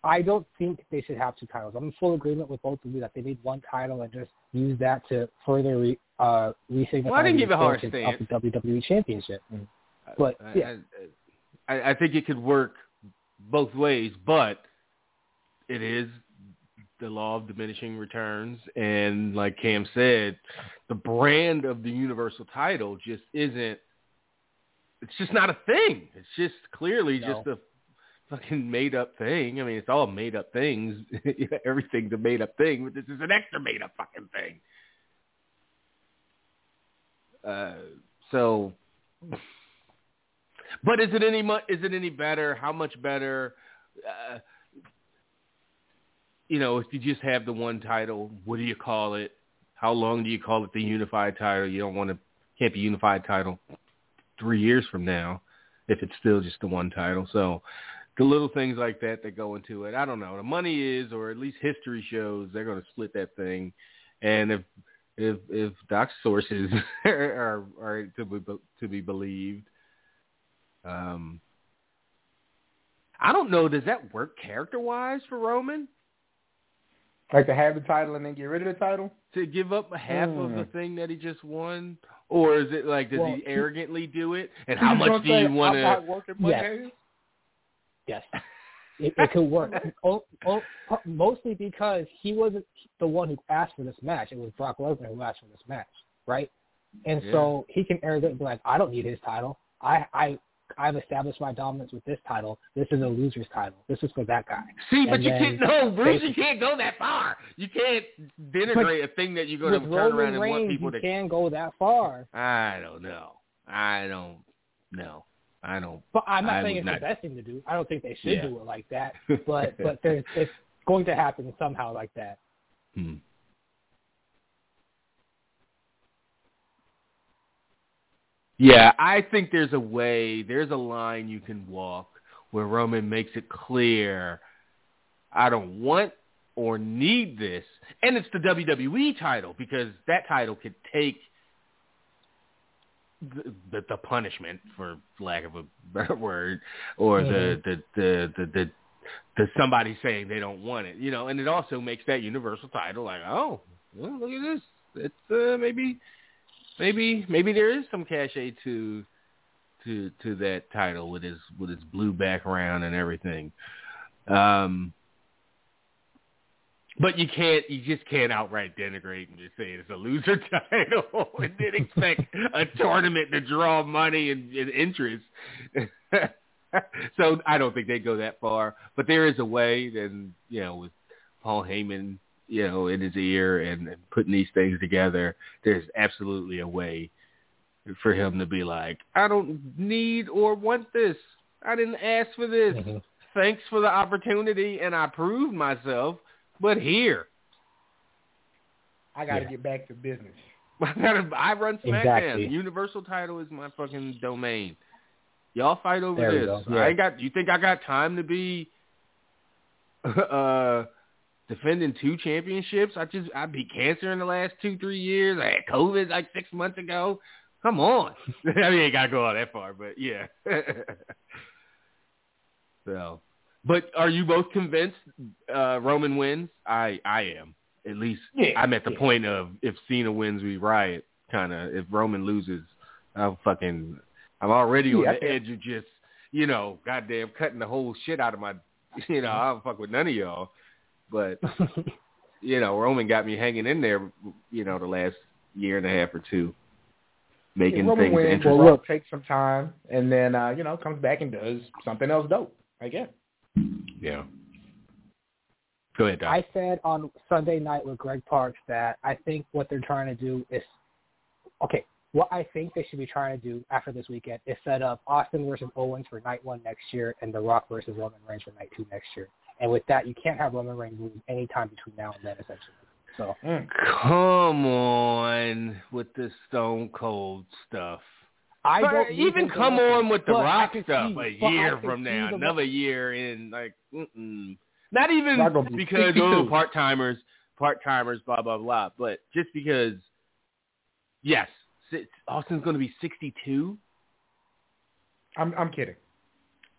S4: I don't think they should have two titles. I'm in full agreement with both of you that they need one title and just use that to further re, uh, re-signify
S3: Well, I didn't
S4: the
S3: give a hard
S4: of the WWE Championship. But, yeah.
S3: I, I, I think it could work both ways, but it is the law of diminishing returns, and like Cam said, the brand of the Universal title just isn't. It's just not a thing. It's just clearly
S4: No.
S3: just a fucking made up thing. I mean, it's all made up things. Everything's a made up thing, but this is an extra made up fucking thing. Uh, so, but is it any mu- is it any better? How much better? Uh, you know, if you just have the one title, what do you call it? How long do you call it the unified title? You don't want to can't be unified title three years from now if it's still just the one title. So the little things like that that go into it. I don't know. The money is, or at least history shows, they're going to split that thing. And if if if Doc's sources are are to be to be believed, um, I don't know. Does that work character wise for Roman?
S1: Like to have the title and then get rid of the title?
S3: To give up half
S1: Hmm.
S3: of the thing that he just won? Or is it like, does
S4: Well,
S3: he arrogantly do it? And how much do you want to...
S1: not working
S4: Yes.
S1: Mondays?
S4: Yes, it, it could work. o- o- mostly because he wasn't the one who asked for this match. It was Brock Lesnar who asked for this match, right? And so he can arrogantly be like, I don't need his title. I I I've established my dominance with this title. This is a loser's title. This is for that guy.
S3: See, but
S4: And
S3: you can't. No, Bruce,
S4: they-
S3: you can't go that far. You can't denigrate a thing that you're going to turn around and want people
S4: you
S3: to.
S4: can go that far.
S3: I don't know. I don't know. I don't.
S4: But I'm not
S3: I
S4: saying it's
S3: not-
S4: the best thing to do. I don't think they should
S3: Yeah.
S4: do it like that. But but there's it's going to happen somehow like that.
S3: Hmm. Yeah, I think there's a way, there's a line you can walk where Roman makes it clear, I don't want or need this, and it's the WWE title because that title could take the, the, the punishment, for lack of a better word, or the, the, the, the, the, the somebody saying they don't want it, you know, and it also makes that universal title like, oh, well, look at this, it's uh, maybe, maybe, maybe there is some cachet to, to, to that title with his with his blue background and everything. Um, but you can't, you just can't outright denigrate and just say it's a loser title and then expect a tournament to draw money and, and interest. so I don't think they go that far, but there is a way. Then you know, with Paul Heyman, you know, in his ear and, and putting these things together, there's absolutely a way for him to be like, I don't need or want this. I didn't ask for this.
S4: Mhm.
S3: Thanks for the opportunity, and I proved myself. But here,
S1: I got to
S4: Yeah.
S1: get back to business.
S3: I gotta, I run SmackDown.
S4: Exactly.
S3: Universal title is my fucking domain. Y'all fight over
S4: There
S3: this. I
S4: Yeah.
S3: ain't got. You think I got time to be uh defending two championships? I just I beat cancer in the last two three years. I had COVID like six months ago. Come on. I mean, ain't gotta go all that far, but yeah. so, but are you both convinced uh Roman wins? I I am. At least
S1: Yeah,
S3: I'm at the
S1: yeah.
S3: point of if Cena wins, we riot. Kind of. If Roman loses, I'm fucking. I'm already on
S1: Yeah, I
S3: the edge of just, you know, goddamn cutting the whole shit out of my. You know, I don't fuck with none of y'all. But you know, Roman got me hanging in there. You know, the last year and a half or two, making
S1: Yeah,
S3: things
S1: wins,
S3: interesting.
S1: Well, look, takes some time, and then uh, you know comes back and does something else dope. I guess.
S3: Yeah. Go ahead, Doc.
S4: I said on Sunday night with Greg Parks that I think what they're trying to do is okay. What I think they should be trying to do after this weekend is set up Austin versus Owens for night one next year and The Rock versus Roman Reigns for night two next year. And with that, you can't have Roman Reigns lose any time between now and then, essentially. So
S1: Mm.
S3: Come on with the Stone Cold stuff.
S4: I
S3: But
S4: don't
S3: even come
S4: wrestle,
S3: on with the Rock stuff
S4: see-
S3: a year from now,
S4: the-
S3: another year in like, mm-mm. not even
S1: be
S3: because
S1: 62.
S3: oh part timers, part timers, blah blah blah, but just because, yes, Austin's going to be sixty-two.
S1: I'm I'm kidding.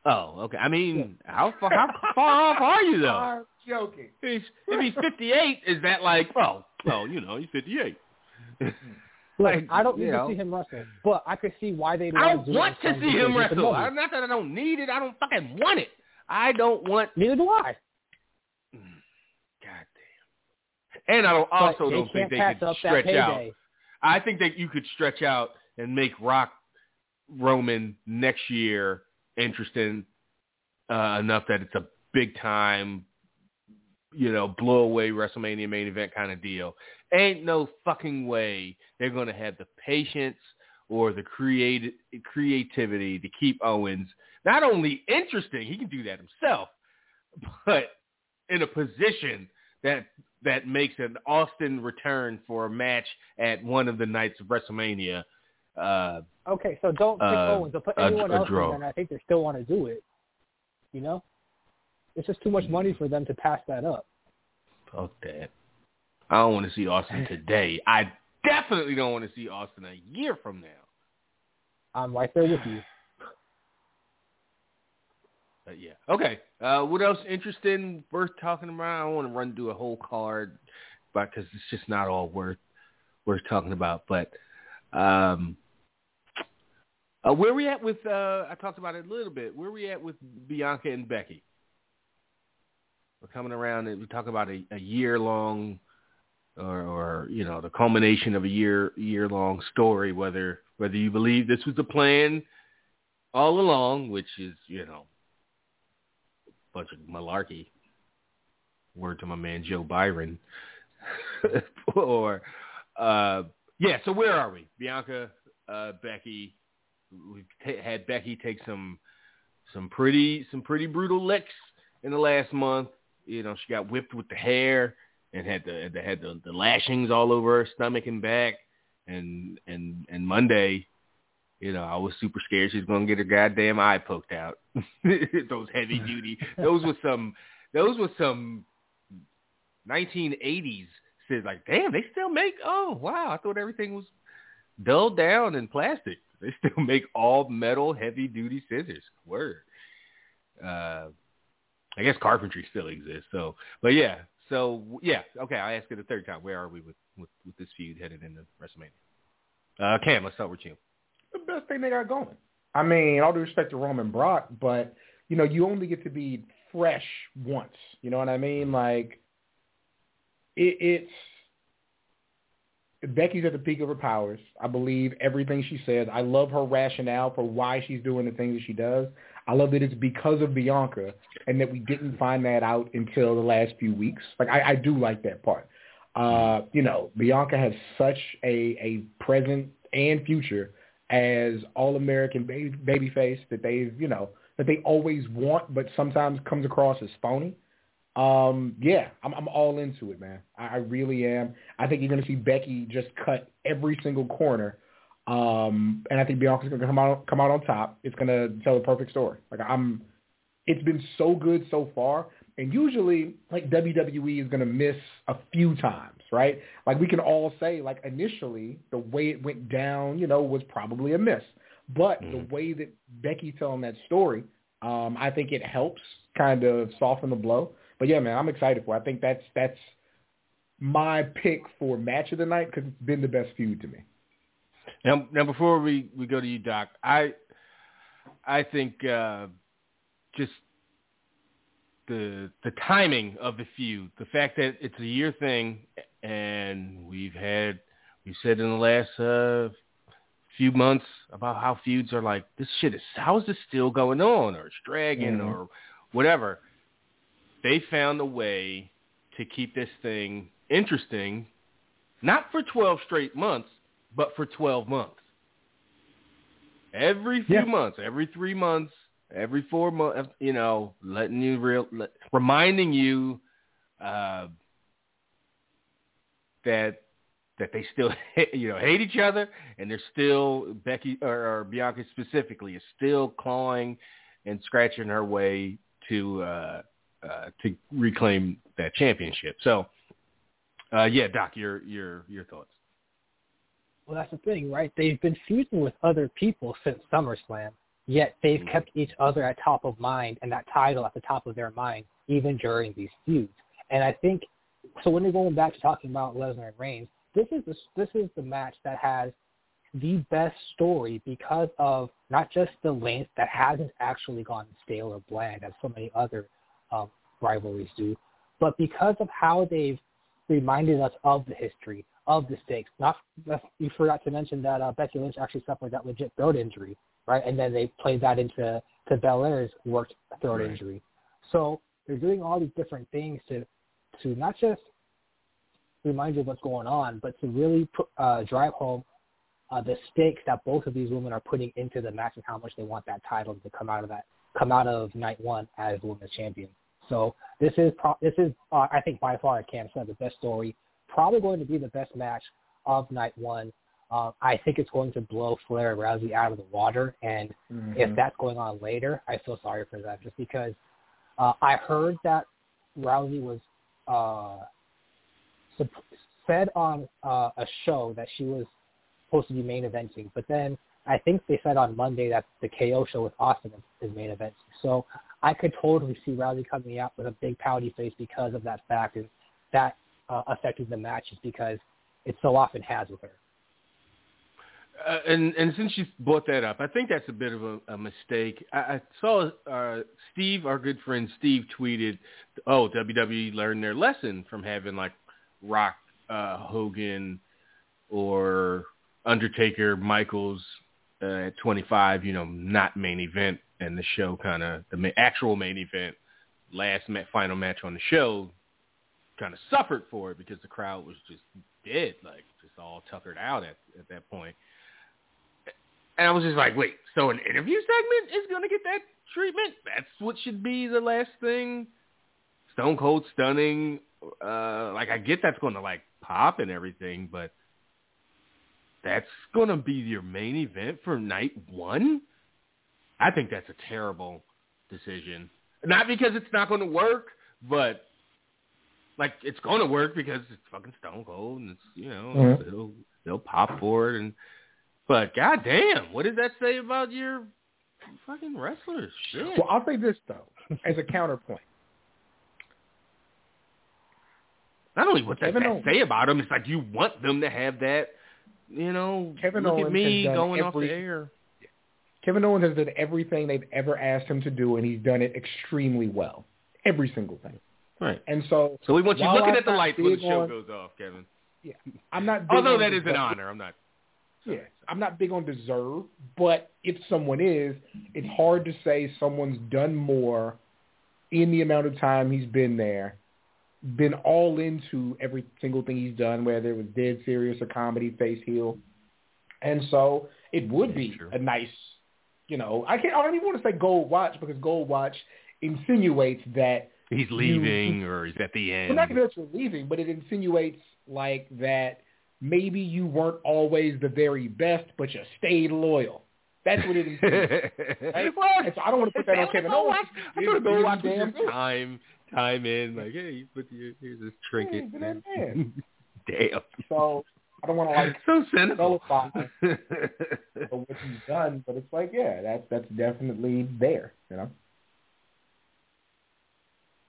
S3: Oh, okay. I mean, how far how far off are you though?
S1: I'm joking.
S3: If he's, if he's fifty-eight, is that like, well, well, you know, he's fifty-eight.
S4: Look,
S3: Like,
S4: I don't need
S3: know.
S4: to see him wrestle, but I could see why they.
S3: I don't want to see him wrestle. I-
S4: I,
S3: Not that I don't need it. I don't fucking want it. I don't want.
S4: neither do I.
S3: Mm, God damn. And I don't, also don't think they
S4: pass
S3: could stretch out. I think that you could stretch out and make Rock Roman next year interesting uh, enough that it's a big time, you know, blow away WrestleMania main event kind of deal. Ain't no fucking way they're going to have the patience or the creati- creativity to keep Owens not only interesting, he can do that himself, but in a position that that makes an Austin return for a match at one of the nights of WrestleMania. Uh,
S4: Okay, so don't pick
S3: Uh,
S4: Owens, but put anyone
S3: a
S4: else
S3: draw.
S4: in there, and I think they still want to do it. You know, it's just too much money for them to pass that up.
S3: Fuck that. I don't want to see Austin today. I definitely don't want to see Austin a year from now.
S4: I'm right there with you.
S3: But yeah. Okay. Uh, what else interesting worth talking about? I don't want to run through a whole card, but because it's just not all worth worth talking about. But um, uh, where we at with? Uh, I talked about it a little bit. Where we at with Bianca and Becky? We're coming around and we talk about a, a year long, or, or you know, the culmination of a year year long story. Whether whether you believe this was the plan all along, which is you know a bunch of malarkey. Word to my man Joe Biden. or uh, yeah, so where are we? Bianca, uh, Becky. We've t- had Becky take some some pretty some pretty brutal licks in the last month. You know, she got whipped with the hair and had the had the, the lashings all over her stomach and back. And and and Monday, you know, I was super scared she's gonna get her goddamn eye poked out. those heavy duty. Those were some. Those were some 1980s. Said like, damn, they still make. Oh wow, I thought everything was dulled down and plastic. They still make all metal heavy duty scissors. Word. Uh, I guess carpentry still exists. So, but yeah. So yeah. Okay, I ask it a third time. Where are we with with, with this feud headed into WrestleMania? Uh, Cam, let's start with you
S1: the best thing they got going. I mean, all due respect to Roman Brock, but you know, you only get to be fresh once. You know what I mean? Like, it, it's Becky's at the peak of her powers. I believe everything she says. I love her rationale for why she's doing the things that she does. I love that it's because of Bianca and that we didn't find that out until the last few weeks. Like I, I do like that part. Uh, you know, Bianca has such a, a present and future as all American baby babyface that they you know that they always want, but sometimes comes across as phony. Um, yeah, I'm, I'm all into it, man. I, I really am. I think you're going to see Becky just cut every single corner, um, and I think Bianca's going to come out come out on top. It's going to tell a perfect story. Like I'm, it's been so good so far. And usually, like WWE is going to miss a few times, right? Like we can all say, like initially, the way it went down, you know, was probably a miss. But mm-hmm. the way that Becky's telling that story, um, I think it helps kind of soften the blow. But yeah, man, I'm excited for. It. I think that's that's my pick for match of the night because it's been the best feud to me.
S3: Now, now before we we go to you, Doc, I I think uh, just the the timing of the feud, the fact that it's a year thing, and we've had we said in the last uh, few months about how feuds are like this shit is how is this still going on or it's dragging mm-hmm. or whatever. They found a way to keep this thing interesting, not for twelve straight months, but for twelve months. Every few yeah. months, every three months, every four months, you know, letting you real, let, reminding you uh, that that they still you know hate each other and they're still Becky or, or Bianca specifically is still clawing and scratching her way to uh, uh, to reclaim that championship. So, uh, yeah, Doc, your your your thoughts.
S4: Well, that's the thing, right? They've been feuding with other people since SummerSlam. Yet they've mm-hmm. kept each other at top of mind and that title at the top of their mind even during these feuds. And I think so. When you're going back to talking about Lesnar and Reigns, this is the, this is the match that has the best story because of not just the length that hasn't actually gone stale or bland as so many other um, rivalries do, but because of how they've reminded us of the history of the stakes. Not you forgot to mention that uh, Becky Lynch actually suffered that legit throat injury right? And then they played that into to Belair's worked throat right. injury. So they're doing all these different things to to not just remind you of what's going on, but to really put, uh, drive home uh, the stakes that both of these women are putting into the match and how much they want that title to come out of that come out of night one as women's champion. So this is pro- this is uh, I think by far, I can say the best story. Probably going to be the best match of night one Uh, I think it's going to blow Flair and Rousey out of the water, and
S1: Mhm.
S4: if that's going on later, I feel sorry for them just because uh, I heard that Rousey was uh, sup- said on uh, a show that she was supposed to be main eventing, but then I think they said on Monday that the KO show with Austin is, is main eventing. So I could totally see Rousey coming out with a big pouty face because of that fact, and that uh, affected the matches because it so often has with her.
S3: Uh, and and since you brought that up, I think that's a bit of a, a mistake. I, I saw uh, Steve, our good friend Steve, tweeted, "Oh, WWE learned their lesson from having like Rock, uh, Hogan, or Undertaker, Michaels uh, at 25. You know, not main event, and the show kind of the actual main event, last ma- final match on the show, kind of suffered for it because the crowd was just dead, like just all tuckered out at at that point." And I was just like, wait, so an interview segment is going to get that treatment? That's what should be the last thing? Stone Cold Stunning. Uh, like, I get that's going to, like, pop and everything, but that's going to be your main event for night one? I think that's a terrible decision. Not because it's not going to work, but, like, it's going to work because it's fucking Stone Cold and it's, you know,
S1: Mhm.
S3: it'll, they'll pop for it and but goddamn, what does that say about your fucking wrestlers? Shit.
S1: Well, I'll say this though, as a counterpoint.
S3: Not only what
S1: Kevin
S3: that
S1: Owens-
S3: say about them, it's like you want them to have that, you know,
S1: Kevin
S3: look
S1: Owens
S3: at me going off the air.
S1: Kevin Owens has done everything they've ever asked him to do, and he's done it extremely well. Every single thing.
S3: Right.
S1: And so
S3: So we want you looking
S1: I'm
S3: at the
S1: not
S3: lights when the show
S1: on-
S3: goes off, Kevin.
S1: Yeah, I'm not. Big
S3: Although that is an honor, I'm not.
S1: Yeah, I'm not big on deserve, but if someone is, it's hard to say someone's done more in the amount of time he's been there, been all into every single thing he's done, whether it was dead serious or comedy, face heel, and so it would be a nice, you know, I can't. I don't even want to say gold watch because gold watch insinuates that
S3: He's leaving or he's at the
S1: well,
S3: end.
S1: not even that you're leaving, but it insinuates like that maybe you weren't always the very best, but you stayed loyal. That's what it insinuates. right?
S3: well,
S1: so I don't want to put that on Kevin Owens.
S3: I
S1: He's
S3: thought a go watch was
S1: damn
S3: time, time in. Like, hey, you put your, here's this trinket.
S1: Yeah, but
S3: Damn.
S1: So I don't want to like
S3: so cynical.
S1: what he's done, but it's like, yeah, that's that's definitely there, you know.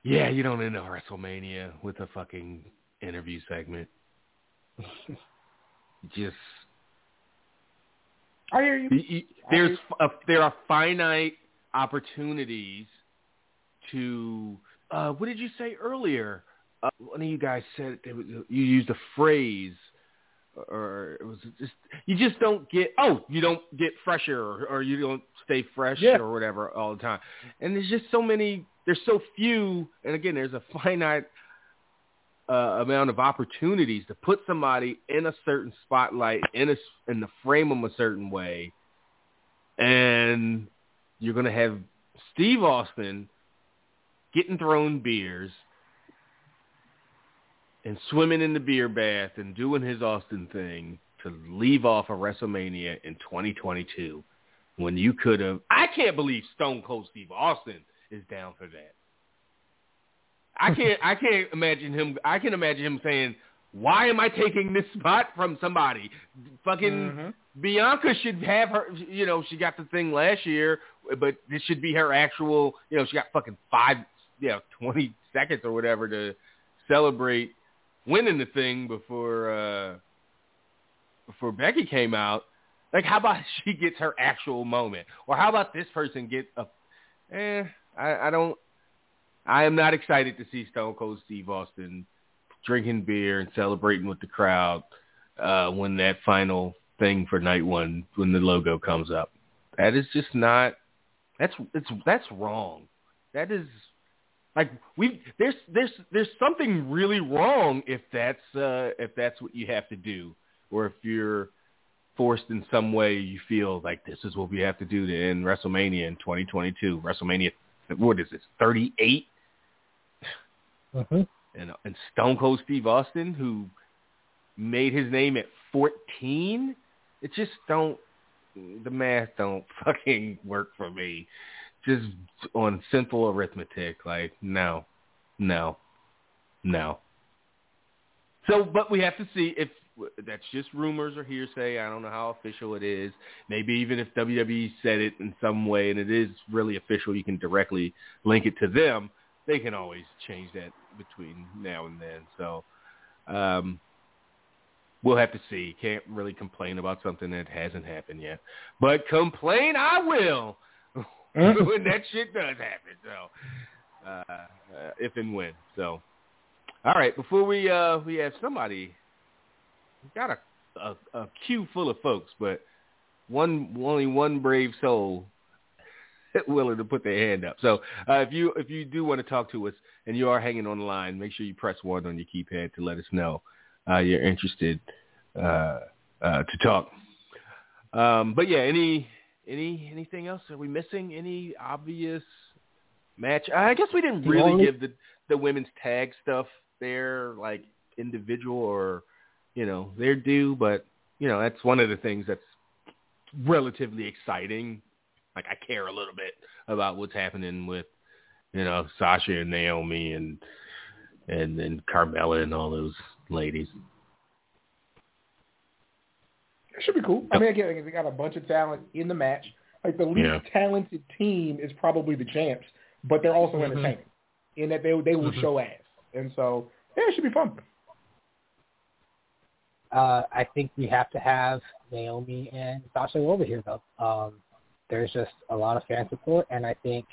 S3: yeah, you don't end a WrestleMania with a fucking interview segment. Just
S1: I hear you.
S3: you, you, there's a, there are finite opportunities to uh, what did you say earlier? Uh, one of you guys said was, you used a phrase, or it was just you just don't get oh you don't get fresher or, or you don't stay fresh
S1: Yeah.
S3: or whatever all the time, and there's just so many there's so few, and again there's a finite uh, amount of opportunities to put somebody in a certain spotlight in a in the frame them a certain way, and you're gonna have Steve Austin getting thrown beers and swimming in the beer bath and doing his Austin thing to leave off a WrestleMania in 2022 when you could have. I can't believe Stone Cold Steve Austin is down for that. I can't. I can't imagine him. I can imagine him saying, "Why am I taking this spot from somebody? Fucking
S1: Mhm.
S3: Bianca should have her. You know, she got the thing last year, but this should be her actual. You know, she got fucking five, you know, twenty seconds or whatever to celebrate winning the thing before uh before Becky came out. Like, how about she gets her actual moment, or how about this person get a? Eh, I, I don't. I am not excited to see Stone Cold Steve Austin drinking beer and celebrating with the crowd uh, when that final thing for night one when the logo comes up. That is just not. That's it's that's wrong. That is like we there's there's there's something really wrong if that's uh, if that's what you have to do, or if you're forced in some way you feel like this is what we have to do to end WrestleMania in 2022. WrestleMania, what is this? 38
S4: hmm
S3: and and Stone Cold Steve Austin, who made his name at 14, it just don't the math don't fucking work for me. Just on simple arithmetic, like no, no, no. So, but we have to see if that's just rumors or hearsay. I don't know how official it is. Maybe even if WWE said it in some way and it is really official, you can directly link it to them. They can always change that between now and then. So, um, we'll have to see. Can't really complain about something that hasn't happened yet. But complain I will when that shit does happen. So uh, uh, if and when. So all right, before we uh we have somebody we got a, a a queue full of folks, but one only one brave soul willing to put their hand up. So uh, if you if you do want to talk to us and you are hanging on the line, make sure you press one on your keypad to let us know uh, you're interested uh, uh, to talk. Um, but yeah, any any anything else? Are we missing any obvious match? I guess we didn't really
S4: only-
S3: give the the women's tag stuff their like individual or you know their due, but you know that's one of the things that's relatively exciting. Like I care a little bit about what's happening with you know Sasha and Naomi and and and Carmella and all those ladies.
S1: It should be cool. I mean, again, they got a bunch of talent in the match. Like the least
S3: Yeah.
S1: talented team is probably the champs, but they're also
S4: Mhm.
S1: entertaining in that they they will
S4: Mhm.
S1: show ass, and so yeah, it should be fun.
S4: Uh, I think we have to have Naomi and Sasha over here, though. Um, there's just a lot of fan support, and I think,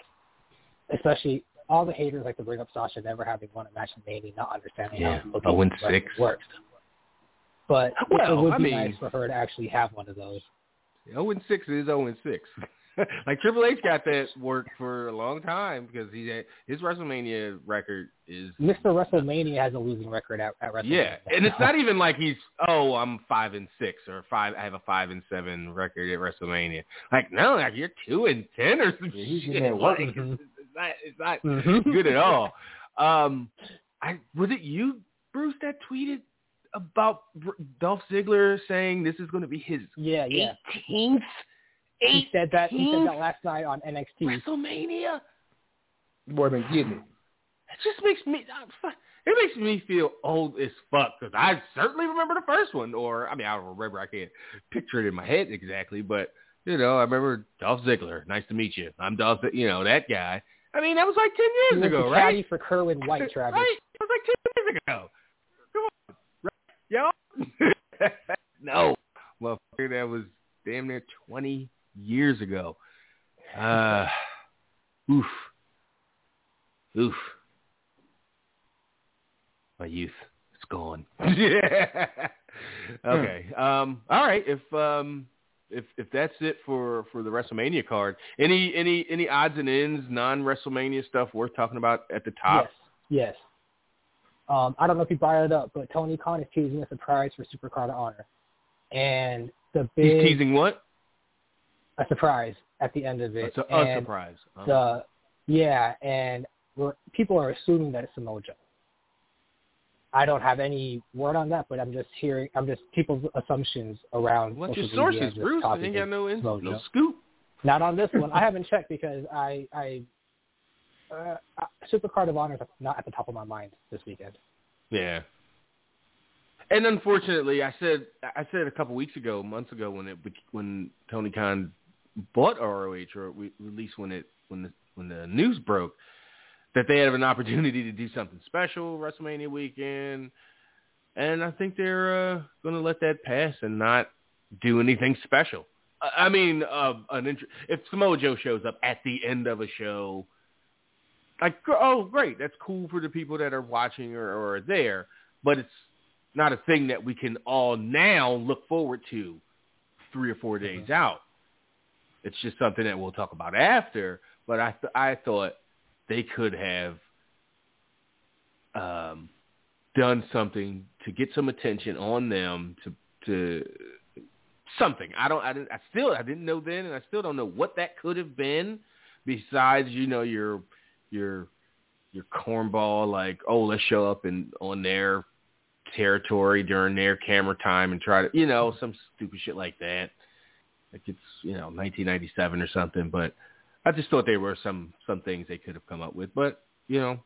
S4: especially all the haters like to bring up Sasha never having won a match in Mania, not understanding
S3: Yeah,
S4: how booking
S3: 0 and 6.
S4: works. But it-
S3: Well,
S4: it would
S3: I
S4: be
S3: mean-
S4: nice for her to actually have one of those.
S3: Zero and six is zero and six. like Triple H got that work for a long time because he had, his WrestleMania record is
S4: Mr. WrestleMania has a losing record at, at WrestleMania.
S3: yeah, and it's not even like he's oh I'm five and six or five I have a five and seven record at WrestleMania. Like no, like you're two and ten or some
S1: Yeah,
S3: shit.
S1: getting that
S3: Like,
S1: work.
S3: it's, it's not it's not
S4: Mhm.
S3: good at all. Um, I was it you Bruce that tweeted about Br- Dolph Ziggler saying this is going to be his
S4: Yeah, yeah.
S3: 18th
S4: He said that. He said that last night on NXT.
S3: WrestleMania.
S1: Boy, been getting it.
S3: It just makes me. Uh, it makes me feel old as fuck because I certainly remember the first one, or I mean, I don't remember. I can't picture it in my head exactly, but you know, I remember Dolph Ziggler. Nice to meet you. I'm Dolph. You know that guy. I mean, that was like ten
S4: He
S3: years
S4: was
S3: ago, right?
S4: for Kerwin White, Travis.
S3: Right? It was like ten years ago. Yo. no, motherfucker, that was damn near twenty years ago. Uh, oof, oof. My youth, it's gone. yeah. Okay. Um. All right. If um. If if that's it for for the WrestleMania card, any any any odds and ends, non WrestleMania stuff worth talking about at the top?
S4: Yes, yes. Um, I don't know if you brought it up, but Tony Khan is teasing a surprise for Supercard of Honor, and the big He's
S3: teasing what?
S4: a surprise at the end of it.
S3: It's a, a surprise. Uh,
S4: The yeah, and people are assuming that it's Samoa Joe. I don't have any word on that, but I'm just hearing. I'm just people's assumptions around.
S3: What's your sources, Bruce? I
S4: talking
S3: ain't got no in, no scoop.
S4: Not on this one. I haven't checked because I I uh, uh, Supercard of Honor is not at the top of my mind this weekend.
S3: Yeah. And unfortunately, I said I said a couple weeks ago, months ago, when it when Tony Khan bought ROH, or at least when it when the when the news broke, that they had an opportunity to do something special WrestleMania weekend, and I think they're uh, going to let that pass and not do anything special. I mean, uh, an int- if Samoa Joe shows up at the end of a show, like oh great, that's cool for the people that are watching or, or are there, but it's not a thing that we can all now look forward to three or four days out. It's just something that we'll talk about after. But I th- I thought they could have um, done something to get some attention on them to to something. I don't I didn't I still I didn't know then and I still don't know what that could have been besides you know your your your cornball like oh let's show up and on their territory during their camera time and try to, you know, some stupid shit like that. Like it's, you know, 1997 or something. But I just thought there were some some things they could have come up with. But you know,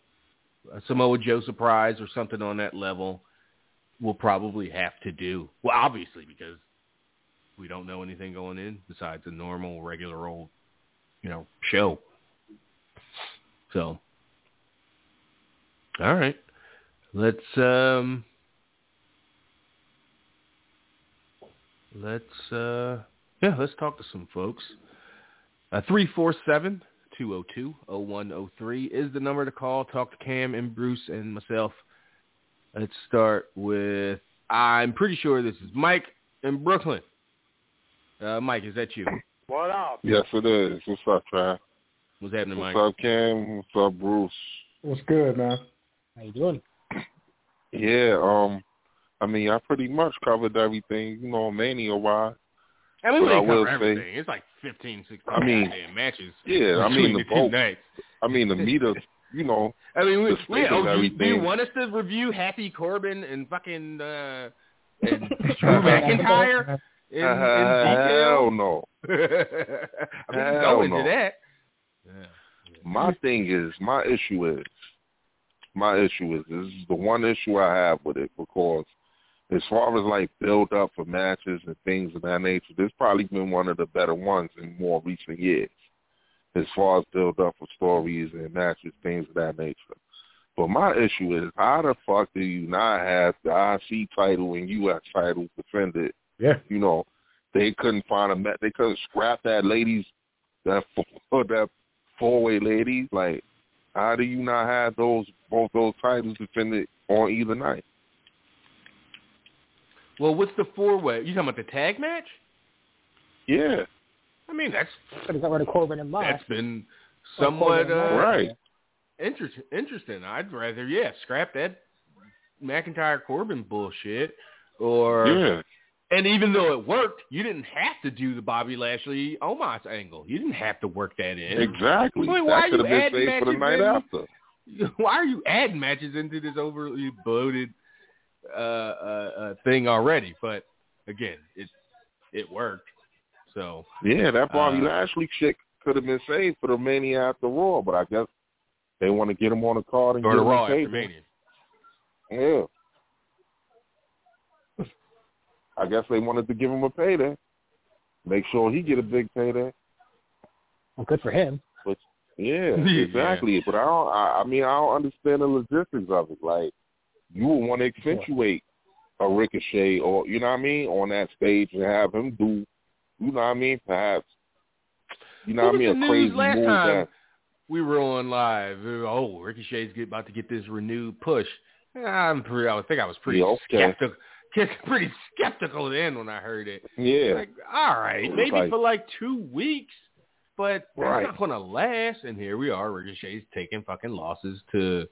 S3: a Samoa Joe surprise or something on that level will probably have to do. Well, obviously because we don't know anything going in besides a normal, regular old, you know, show. So, all right, let's um, let's uh, yeah, let's talk to some folks. Uh, three four seven 202-0103 is the number to call. Talk to Cam and Bruce and myself. Let's start with, I'm pretty sure this is Mike in Brooklyn. Uh, Mike, is that you?
S5: What up?
S6: Yes, it is. What's up, Trav?
S3: What's happening,
S6: What's
S3: Mike?
S6: up, Cam? What's up, Bruce?
S1: What's good, man?
S4: How you doing?
S6: Yeah, um, I mean, I pretty much covered everything, you know, mania wise.
S3: I mean, we
S6: But
S3: didn't
S6: will
S3: cover
S6: say-
S3: everything. It's like 15, 16
S6: I mean,
S3: matches.
S6: Yeah, I mean, the
S3: two
S6: both. I mean, the meter, you know,
S3: I mean, we,
S6: the
S3: we, oh,
S6: and
S3: do, you, do you want us to review Happy Corbin and fucking uh, and Drew McIntyre in, in
S6: hell no.
S3: I mean, we can
S6: Hell
S3: go into
S6: no.
S3: that. Yeah.
S6: My thing is, my issue is, my issue is, this is the one issue I have with it because as far as like build up for matches and things of that nature, this probably been one of the better ones in more recent years. As far as build up for stories and matches, things of that nature. But my issue is, how the fuck do you not have the IC title and US title defended?
S1: Yeah.
S6: You know, they couldn't find a match. They couldn't scrap that ladies, that that four way ladies. Like, how do you not have those both those titles defended on either night?
S3: Well, what's the four way? You talking about the tag match?
S6: Yeah,
S3: I mean, that's
S4: Could have got rid of Corbin and Mox.
S3: that's been somewhat uh,
S6: right.
S3: interest, interesting. I'd rather, yeah, scrap that McIntyre Corbin bullshit. Or
S6: Yeah,
S3: and even though it worked, you didn't have to do the Bobby Lashley Omos angle. You didn't have to work that in.
S6: exactly.
S3: Wait, why
S6: that could
S3: you
S6: have
S3: adding
S6: been saved for the night after.
S3: Why are you adding matches into this overly bloated uh, uh, uh, thing already? But again, it it worked. So
S6: Yeah, that Bobby
S3: Uh,
S6: Lashley shit could have been saved for the Mania after Raw, but I guess they want to get him on the card and
S3: or
S6: get
S3: the Raw after. Mania.
S6: Yeah. I guess they wanted to give him a payday. Make sure he get a big payday.
S4: Well, good for him.
S6: Yeah,
S3: Yeah.
S6: exactly. But I don't. I, I mean, I don't understand the logistics of it. Like, you would want to accentuate a ricochet, or you know what I mean, on that stage and have him do, you know what I mean, perhaps, you know
S3: What
S6: what I mean,
S3: the
S6: a
S3: news
S6: crazy
S3: last
S6: move
S3: time?
S6: that.
S3: We were on live. Oh, Ricochet's get, about to get this renewed push. Ah, I'm pretty. I think I was pretty
S6: Yeah, okay.
S3: skeptical. Pretty skeptical then when I heard it.
S6: Yeah,
S3: Like, all right, maybe
S6: Like-
S3: for like two weeks, but that's
S6: Right.
S3: not going to last. And here we are. Ricochet's taking fucking losses to.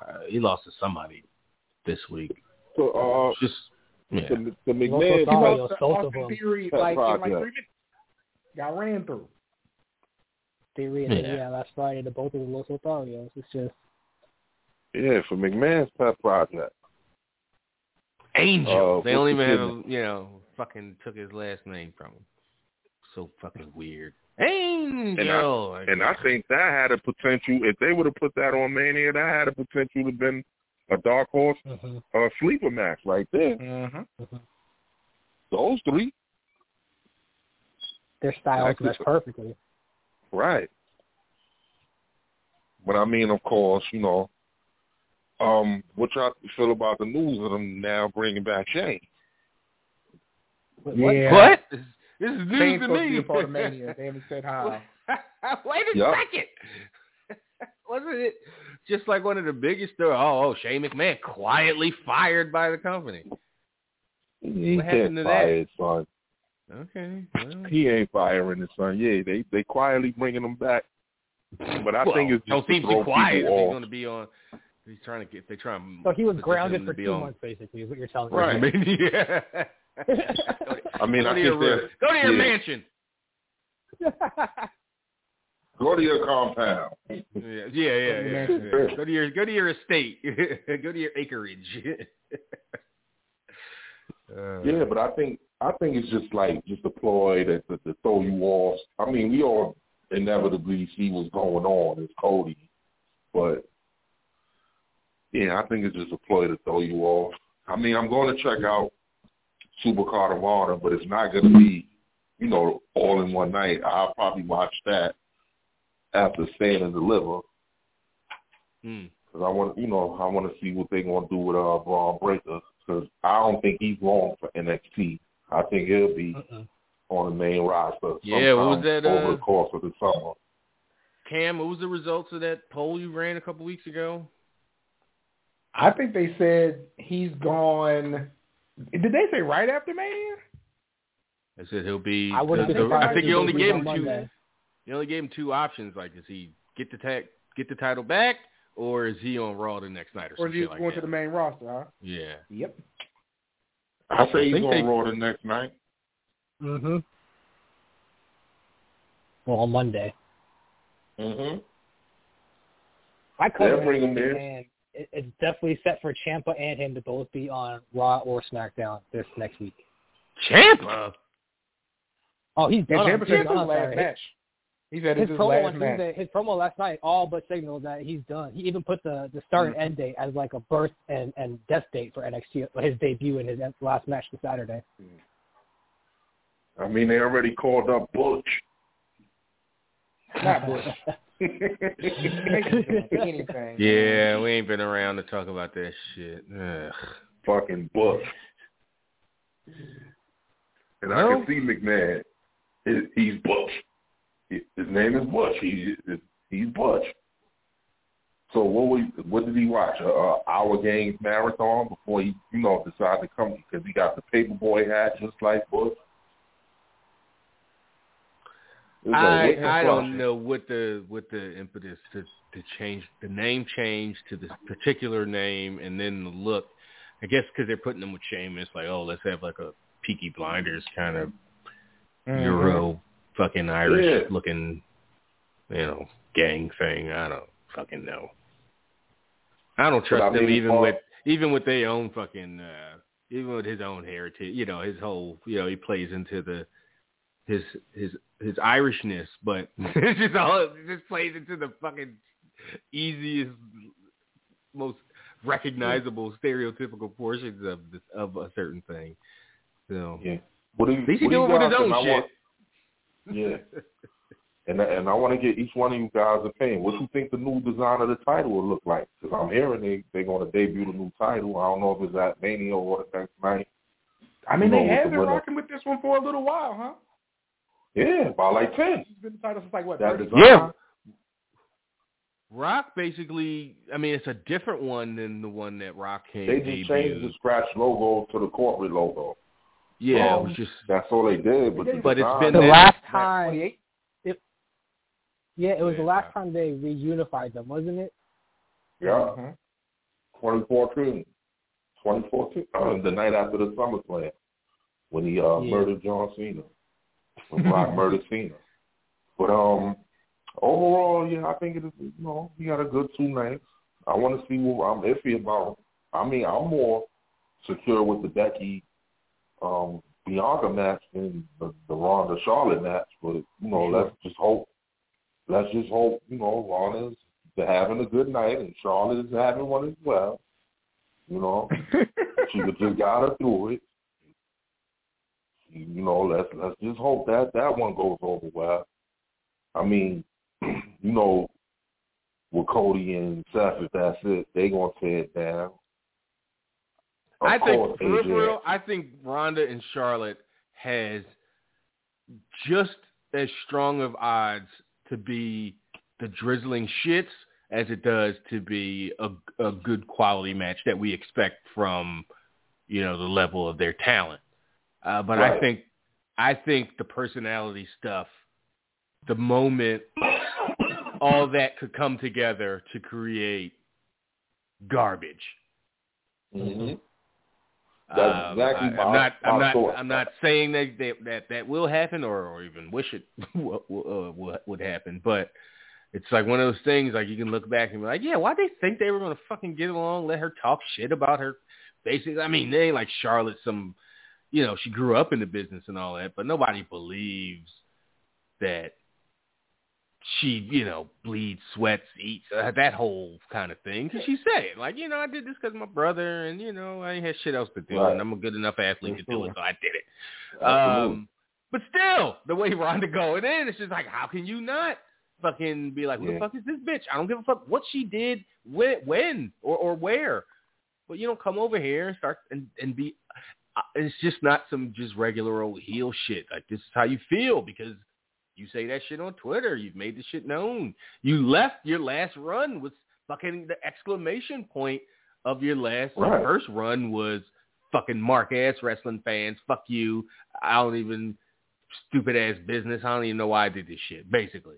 S3: Uh, he lost to somebody this week.
S6: so uh,
S3: It's just yeah.
S6: the, the
S4: Local
S6: McMahon,
S1: He lost to
S4: both
S1: Austin. Theory
S6: Pet
S1: like in like three minutes. Got ran through.
S4: Theory and
S3: Yeah.
S4: yeah. last Friday to both of the Los Lotharios. It's just
S6: yeah, for McMahon's pet project.
S3: Angel.
S6: Uh,
S3: they don't even have, a, you know, fucking took his last name from him. So fucking weird. Angel. Like,
S6: And I think that had a potential. If they would have put that on Mania, that had a potential to have been a dark horse
S4: mhm,
S6: uh, sleeper match right there.
S1: Mm-hmm.
S4: mhm.
S6: Those three,
S4: their styles
S6: Exactly.
S4: match perfectly.
S6: right? But I mean, of course, you know, um, what y'all feel about the news of them now bringing back Shane?
S4: What- what?
S1: Yeah.
S3: what? This, this is news
S1: Shane's
S3: to
S1: supposed to
S3: me.
S1: part of Mania. They haven't said how.
S3: Wait a
S6: Yup.
S3: second. Wasn't it just like one of the biggest stories? Oh, oh, Shane McMahon quietly fired by the company.
S6: He
S3: What
S6: can't
S3: happened to that?
S6: fire son.
S3: Okay. Well,
S6: He ain't firing his son. Yeah, they they quietly bringing him back. But I
S3: well,
S6: think it's
S3: don't
S6: just to
S3: seem
S6: throw
S3: too quiet.
S6: people
S3: If he's going to be on. He's trying to get. They try and.
S4: So he was grounded for two
S3: on-
S4: months, basically, is what you're telling me.
S6: Right.
S4: me.
S3: yeah.
S6: I mean,
S3: go
S6: I
S3: to your
S6: think that
S3: Go to your
S6: yeah.
S3: mansion.
S6: go to your compound.
S3: Yeah, yeah, yeah. yeah, yeah. Go to your go to your estate. go to your acreage. Uh,
S6: Yeah, but I think I think it's just like just a ploy to, to, to throw you off. I mean, we all inevitably see what's going on. It's Cody, but yeah, I think it's just a ploy to throw you off. I mean, I'm going to check out Supercard of Honor, but it's not going to be, you know, all in one night. I'll probably watch that after Stand and Deliver
S3: hmm.
S6: because I want, you know, I want to see what they're going to do with uh, Bron Breakker because I don't think he's long for NXT. I think he'll be
S4: Mm-mm.
S6: on the main roster.
S3: Yeah, what was that,
S6: over
S3: uh,
S6: the course of the summer?
S3: Cam, what was the results of that poll you ran a couple weeks ago?
S1: I think they said he's gone. Did they say right after Mania?
S3: I said he'll be.
S4: I
S3: the- the- I think
S4: if
S3: you only gave him
S4: on
S3: two.
S4: Monday.
S3: You only gave him two options. Like, does he get the tag, get the title back, or is he on Raw the next night, or, something?
S1: Or
S3: some
S1: is he
S3: like
S1: going
S3: that?
S1: to the main roster, huh?
S3: Yeah.
S1: Yep.
S6: I say
S3: I
S6: he's
S3: think
S6: on
S3: they-
S6: Raw the next night.
S4: Mm-hmm. Well, on Monday.
S6: Mm-hmm.
S4: I cover
S6: They'll bring him there.
S4: And it, it's definitely set for Ciampa and him to both be on Raw or SmackDown this next week.
S3: Ciampa.
S4: Oh, he's
S1: Yeah,
S4: done.
S1: Ciampa
S4: on-
S1: said
S4: he's
S1: it's
S4: done
S1: his
S4: on
S1: last
S4: Saturday.
S1: match. He said
S4: His
S1: his
S4: promo
S1: last
S4: on
S1: match.
S4: Tuesday, his promo last night all but signaled that he's done. He even put the the start
S1: Mm-hmm.
S4: and end date as like a birth and and death date for NXT, his debut in his last match this Saturday.
S6: I mean, they already called up Butch.
S1: Not Bush. Anything.
S3: Yeah, we ain't been around to talk about that shit. Ugh.
S6: Fucking Butch. And I can see McMahon. He- He's Butch. His name is Butch. He, he's Butch. So what we, what did he watch? Uh, uh, a, a hour games marathon before he, you know, decided to come because he got the paperboy hat just like Butch. It was like,
S3: I I don't know what the what the impetus to to change the name change to this particular name and then the look. I guess because they're putting them with Sheamus, like oh let's have like a Peaky Blinders kind of
S1: Mhm.
S3: Euro fucking Irish
S6: Yeah.
S3: looking, you know, gang thing. I don't fucking know. I don't trust them even
S6: uh,
S3: with even with their own fucking uh even with his own heritage. You know, his whole you know, he plays into the his his his Irishness, but it's just all it just plays into the fucking easiest most recognizable stereotypical portions of this of a certain thing. So
S6: Yeah. What do you,
S3: at least he
S6: what do you
S3: doing with his own shit.
S6: want- yeah. And and I want to get each one of you guys' opinion. What do you think the new design of the title will look like? Because I'm hearing they they're going to debut the new title. I don't know if it's at Mania or the next night.
S1: I mean,
S6: You
S1: they
S6: know, with
S1: have been rocking with this one for a little while, huh?
S6: Yeah, about like ten.
S1: It's been the title since like what?
S6: That
S1: 30?
S6: design.
S3: Yeah. Rock basically, I mean, it's a different one than the one that Rock came
S6: They just changed the scratch logo to the corporate logo.
S3: Yeah, it
S6: Um,
S3: was just
S6: That's all they did. But, the
S3: But it's
S6: design-
S3: been
S4: the last time,
S1: 28?
S4: yeah, it was the
S3: Yeah.
S4: last time they reunified them, wasn't it?
S6: yeah,
S1: Mhm.
S6: 2014, 2014, uh, the night after the SummerSlam when he uh,
S4: Yeah.
S6: murdered John Cena. When Rock murdered Cena. But um, overall, yeah, I think it is. You know, he got a good two nights. I want to see what I'm iffy about. I mean, I'm more secure with the Becky um, Bianca match than the, the Ronda Charlotte match. But you know,
S4: Sure.
S6: let's just hope. Let's just hope. You know, Ronda's having a good night and Charlotte is having one as well. You know, she just got her through it. You know, let's let's just hope that that one goes over well. I mean, you know, with Cody and Seth, if that's it, they gonna tear it down. Of
S3: I think
S6: course,
S3: for real,
S6: AJ
S3: I think Ronda and Charlotte has just as strong of odds to be the drizzling shits as it does to be a, a good quality match that we expect from you know the level of their talent. Uh, but I think I think the personality stuff, the moment all that could come together to create garbage.
S6: Mhm.
S3: Um,
S6: That's exactly
S3: I, I'm, not. I'm not.
S6: thought.
S3: I'm not saying that that that, that will happen or, or even wish it uh, would happen. But it's like one of those things. Like you can look back and be like, yeah, why they think they were going to fucking get along? Let her talk shit about her. Basically, I mean, they ain't like Charlotte, some you know, she grew up in the business and all that, but nobody believes that she, you know, bleeds, sweats, eats, uh, that whole kind of thing. Cause she said, like, you know, I did this because my brother, and you know, I ain't had shit else to do,
S6: Right.
S3: and I'm a good enough athlete to do it, so I did it.
S6: Absolutely.
S3: Um, but still, the way Ronda going in, it's just like, how can you not fucking be like, who the fuck is this bitch? I don't give a fuck what she did, when, when or, or where. But you don't come over here and start and, and be. It's just not some just regular old heel shit. Like this is how you feel because you say that shit on Twitter. You've made the shit known. You left your last run with fucking the exclamation point of your last
S6: Right.
S3: first run was fucking mark ass wrestling fans. Fuck you. I don't even stupid ass business. I don't even know why I did this shit. Basically,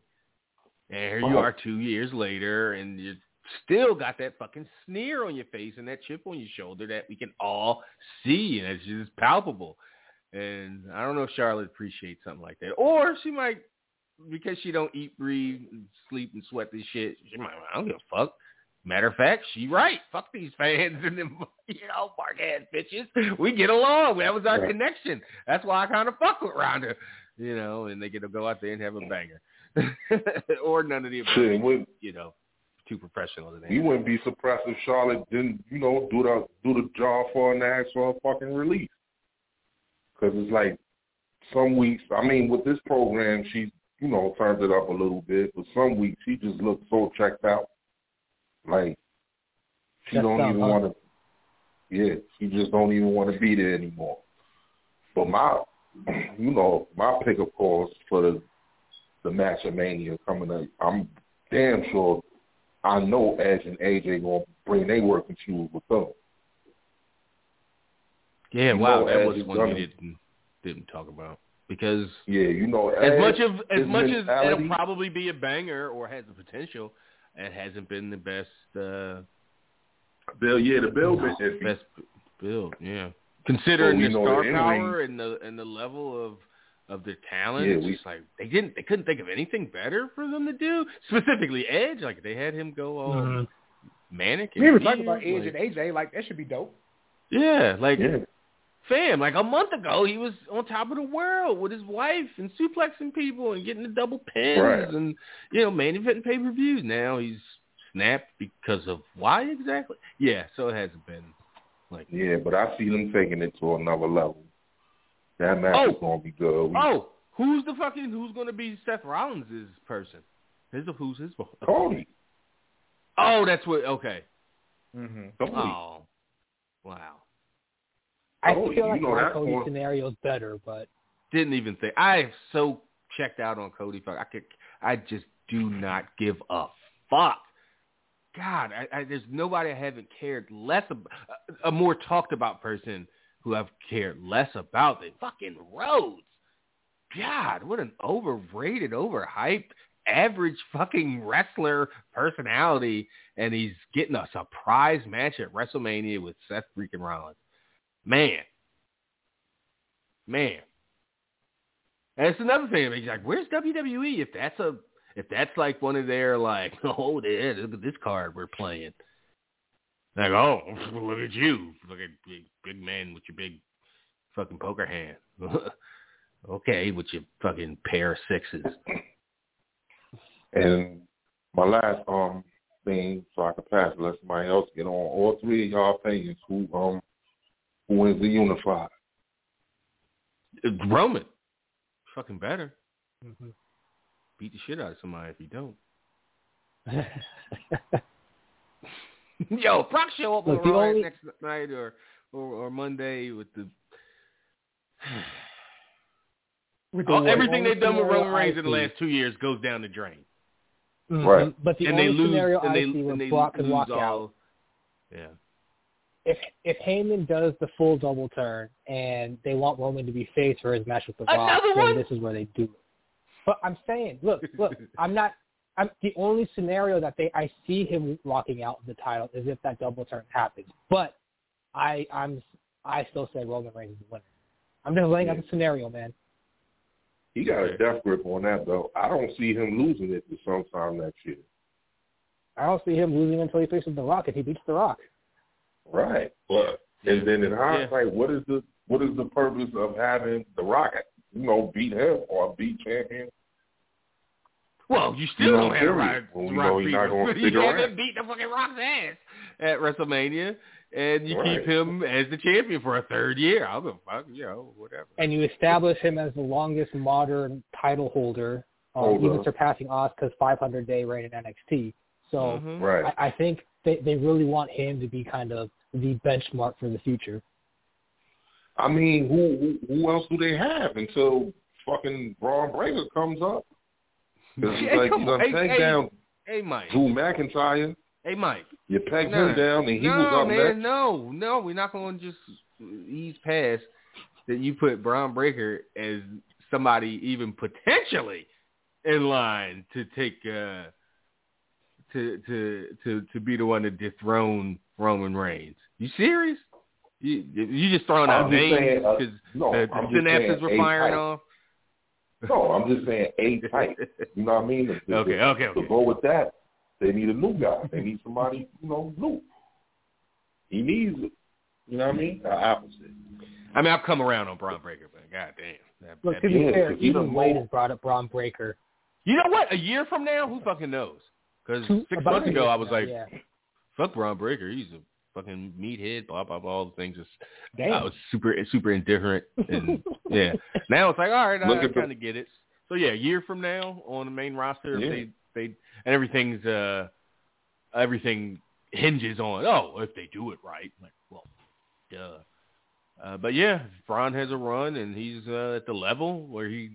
S3: and here you are two years later, and you still got that fucking sneer on your face and that chip on your shoulder that we can all see, and it's just palpable. And I don't know if Charlotte appreciates something like that, or she might because she don't eat, breathe, sleep, and sweat this shit. She might, I don't give a fuck. Matter of fact, she right. Fuck these fans and them, you know, mark ass bitches. We get along. That was our
S6: Right.
S3: connection. That's why I kind of fuck with Ronda, you know. And they get to go out there and have a banger, or none of the above. You know, too professional to
S6: we wouldn't be surprised if Charlotte didn't, you know, do the do the job for her and ask for a fucking release. Because it's like some weeks. I mean, with this program, she, you know, turned it up a little bit, but some weeks she just looks so checked out. Like she
S4: Checked
S6: don't even want to. Yeah, she just don't even want to be there anymore. But my, you know, my pickup calls for the the match of Mania coming up. I'm damn sure I know Edge and AJ gonna bring their working shoes with them.
S3: Yeah,
S6: You
S3: wow, that
S6: Edge
S3: was one
S6: gonna-
S3: we didn't didn't talk about because
S6: Yeah, you know,
S3: as
S6: Edge,
S3: much of as much as it'll probably be a banger or has the potential, it hasn't been the best uh
S6: Bill, yeah, the Bill iffy.
S3: best build. Yeah, considering
S6: we
S3: the
S6: know
S3: star
S6: the
S3: power and the and the level of of their talent,
S6: Yeah,
S3: it's
S6: we-
S3: just like they didn't they couldn't think of anything better for them to do. Specifically, Edge, like they had him go all
S4: Mhm.
S3: manic. And
S1: We were talking about
S3: weird,
S1: Edge
S3: like-
S1: and AJ. Like that should be dope.
S3: Yeah, like
S6: Yeah,
S3: fam, like a month ago, he was on top of the world with his wife and suplexing people and getting the double pins
S6: Right.
S3: and you know main eventing pay per views. Now he's snapped because of why exactly? Yeah, so it hasn't been like
S6: yeah, but I see them taking it to another level. That match
S3: Oh.
S6: is gonna be good. We,
S3: oh, who's the fucking who's going to be Seth Rollins' person? His who's his?
S6: Cody,
S3: Oh, that's what. Okay.
S1: Mm-hmm.
S6: Cody.
S3: Oh, wow.
S4: I
S6: Cody,
S4: feel
S6: you
S4: like
S6: know
S4: my Cody
S6: one-
S4: scenario is better, but
S3: Didn't even think. I so checked out on Cody. Fuck, I could. I just do not give a fuck. God, I, I, there's nobody I haven't cared less about. A, a more talked about person who I've cared less about than fucking Rhodes. God, what an overrated, overhyped, average fucking wrestler personality, and he's getting a surprise match at WrestleMania with Seth freaking Rollins. Man, man. It's another thing. He's like, "Where's WWE? If that's a, if that's like one of their like, oh, look at this card we're playing." Like, oh, look at you, look at big, big man with your big fucking poker hand. okay, with your fucking pair of sixes.
S6: and my last um thing, so I can pass it, let somebody else get on. All three of y'all opinions. Who um who wins the unified?
S3: Roman, fucking better.
S4: Mhm.
S3: Beat the shit out of somebody if you don't. Yo, Brock show up on
S4: Look, the
S3: Raw
S4: only-
S3: next night or, or or Monday with the
S1: With the
S3: All-
S1: what?
S3: everything they've done with Roman Reigns in the last two years goes down the drain.
S4: Mhm.
S6: Right.
S4: But the
S3: and
S4: only
S3: they lose
S4: scenario
S3: and
S4: I
S3: they,
S4: see
S3: and
S4: where
S3: they
S4: Brock could
S3: lose
S4: walk
S3: all,
S4: out
S3: Yeah.
S4: if if Heyman does the full double turn and they want Roman to be face for his match with the Rock,
S3: Another
S4: then
S3: one?
S4: this is where they do it. But I'm saying, look, look, I'm not. I'm the only scenario that they I see him walking out the title is if that double turn happens. But I I'm I still say Roman Reigns is the winner. I'm just laying out the scenario, man.
S6: He got a death grip on that though. I don't see him losing it to sometime next year.
S4: I don't see him losing until he faces the Rock and he beats the Rock.
S6: Right. But and then in hindsight, what is the what is the purpose of having The Rock, you know, beat him or beat champion?
S3: Well, you still
S6: You
S3: don't have
S6: period.
S3: Rock,
S6: Well, we
S3: Rock
S6: know he's
S3: beat
S6: not
S3: him.
S6: gonna
S3: You haven't beat the fucking Rock's ass at WrestleMania, and you
S6: Right.
S3: keep him as the champion for a third year. I'll go fuck, you know, whatever.
S4: And you establish him as the longest modern title holder, um,
S6: Holder.
S4: even surpassing Asuka's 500 day reign in NXT. So
S3: Mhm.
S6: Right.
S4: I, I think they they really want him to be kind of the benchmark for the future.
S6: I mean, who, who who else do they have until fucking Bron Breakker comes up? Because
S3: Hey,
S6: like
S3: come
S6: you
S3: on. Hey, hey.
S6: down
S3: Hey, Mike.
S6: Drew McIntyre.
S3: Hey, Mike.
S6: You pegged
S3: No,
S6: him down, and he
S3: no,
S6: was up
S3: man,
S6: next.
S3: no, no. We're not going to just ease past that you put Bron Breakker as somebody even potentially in line to take uh to to to to be the one to dethrone Roman Reigns. You serious? You you just throwing out names
S6: saying, uh,
S3: because
S6: no,
S3: the,
S6: I'm
S3: the
S6: just saying
S3: synapses were firing off.
S6: No, I'm just saying A type. You know what I mean? To- to-
S3: Okay, okay,
S6: To go with that, they need a new guy. They need somebody, you know, new. He needs it. You know what I mean? The opposite.
S3: I mean, I've come around on Bron Breakker, but goddamn. That,
S4: Look,
S3: that
S4: to be
S6: Yeah,
S4: fair,
S6: 'cause
S4: even Wade has brought up Bron Breakker.
S3: You know what? A year from now, who fucking knows? Because six
S4: about
S3: months ago, I was
S4: now,
S3: like,
S4: yeah.
S3: "Fuck Bron Breakker. He's a fucking meathead." Blah blah blah. All the things. Just,
S1: Damn.
S3: I was super super indifferent, and yeah. Now it's like, all right,
S6: Look
S3: I
S6: at the-
S3: kind of get it. So yeah, a year from now on the main roster,
S6: Yeah.
S3: they they and everything's uh everything hinges on oh if they do it right. Like, well, duh. Uh, but yeah, Bron has a run, and he's uh, at the level where he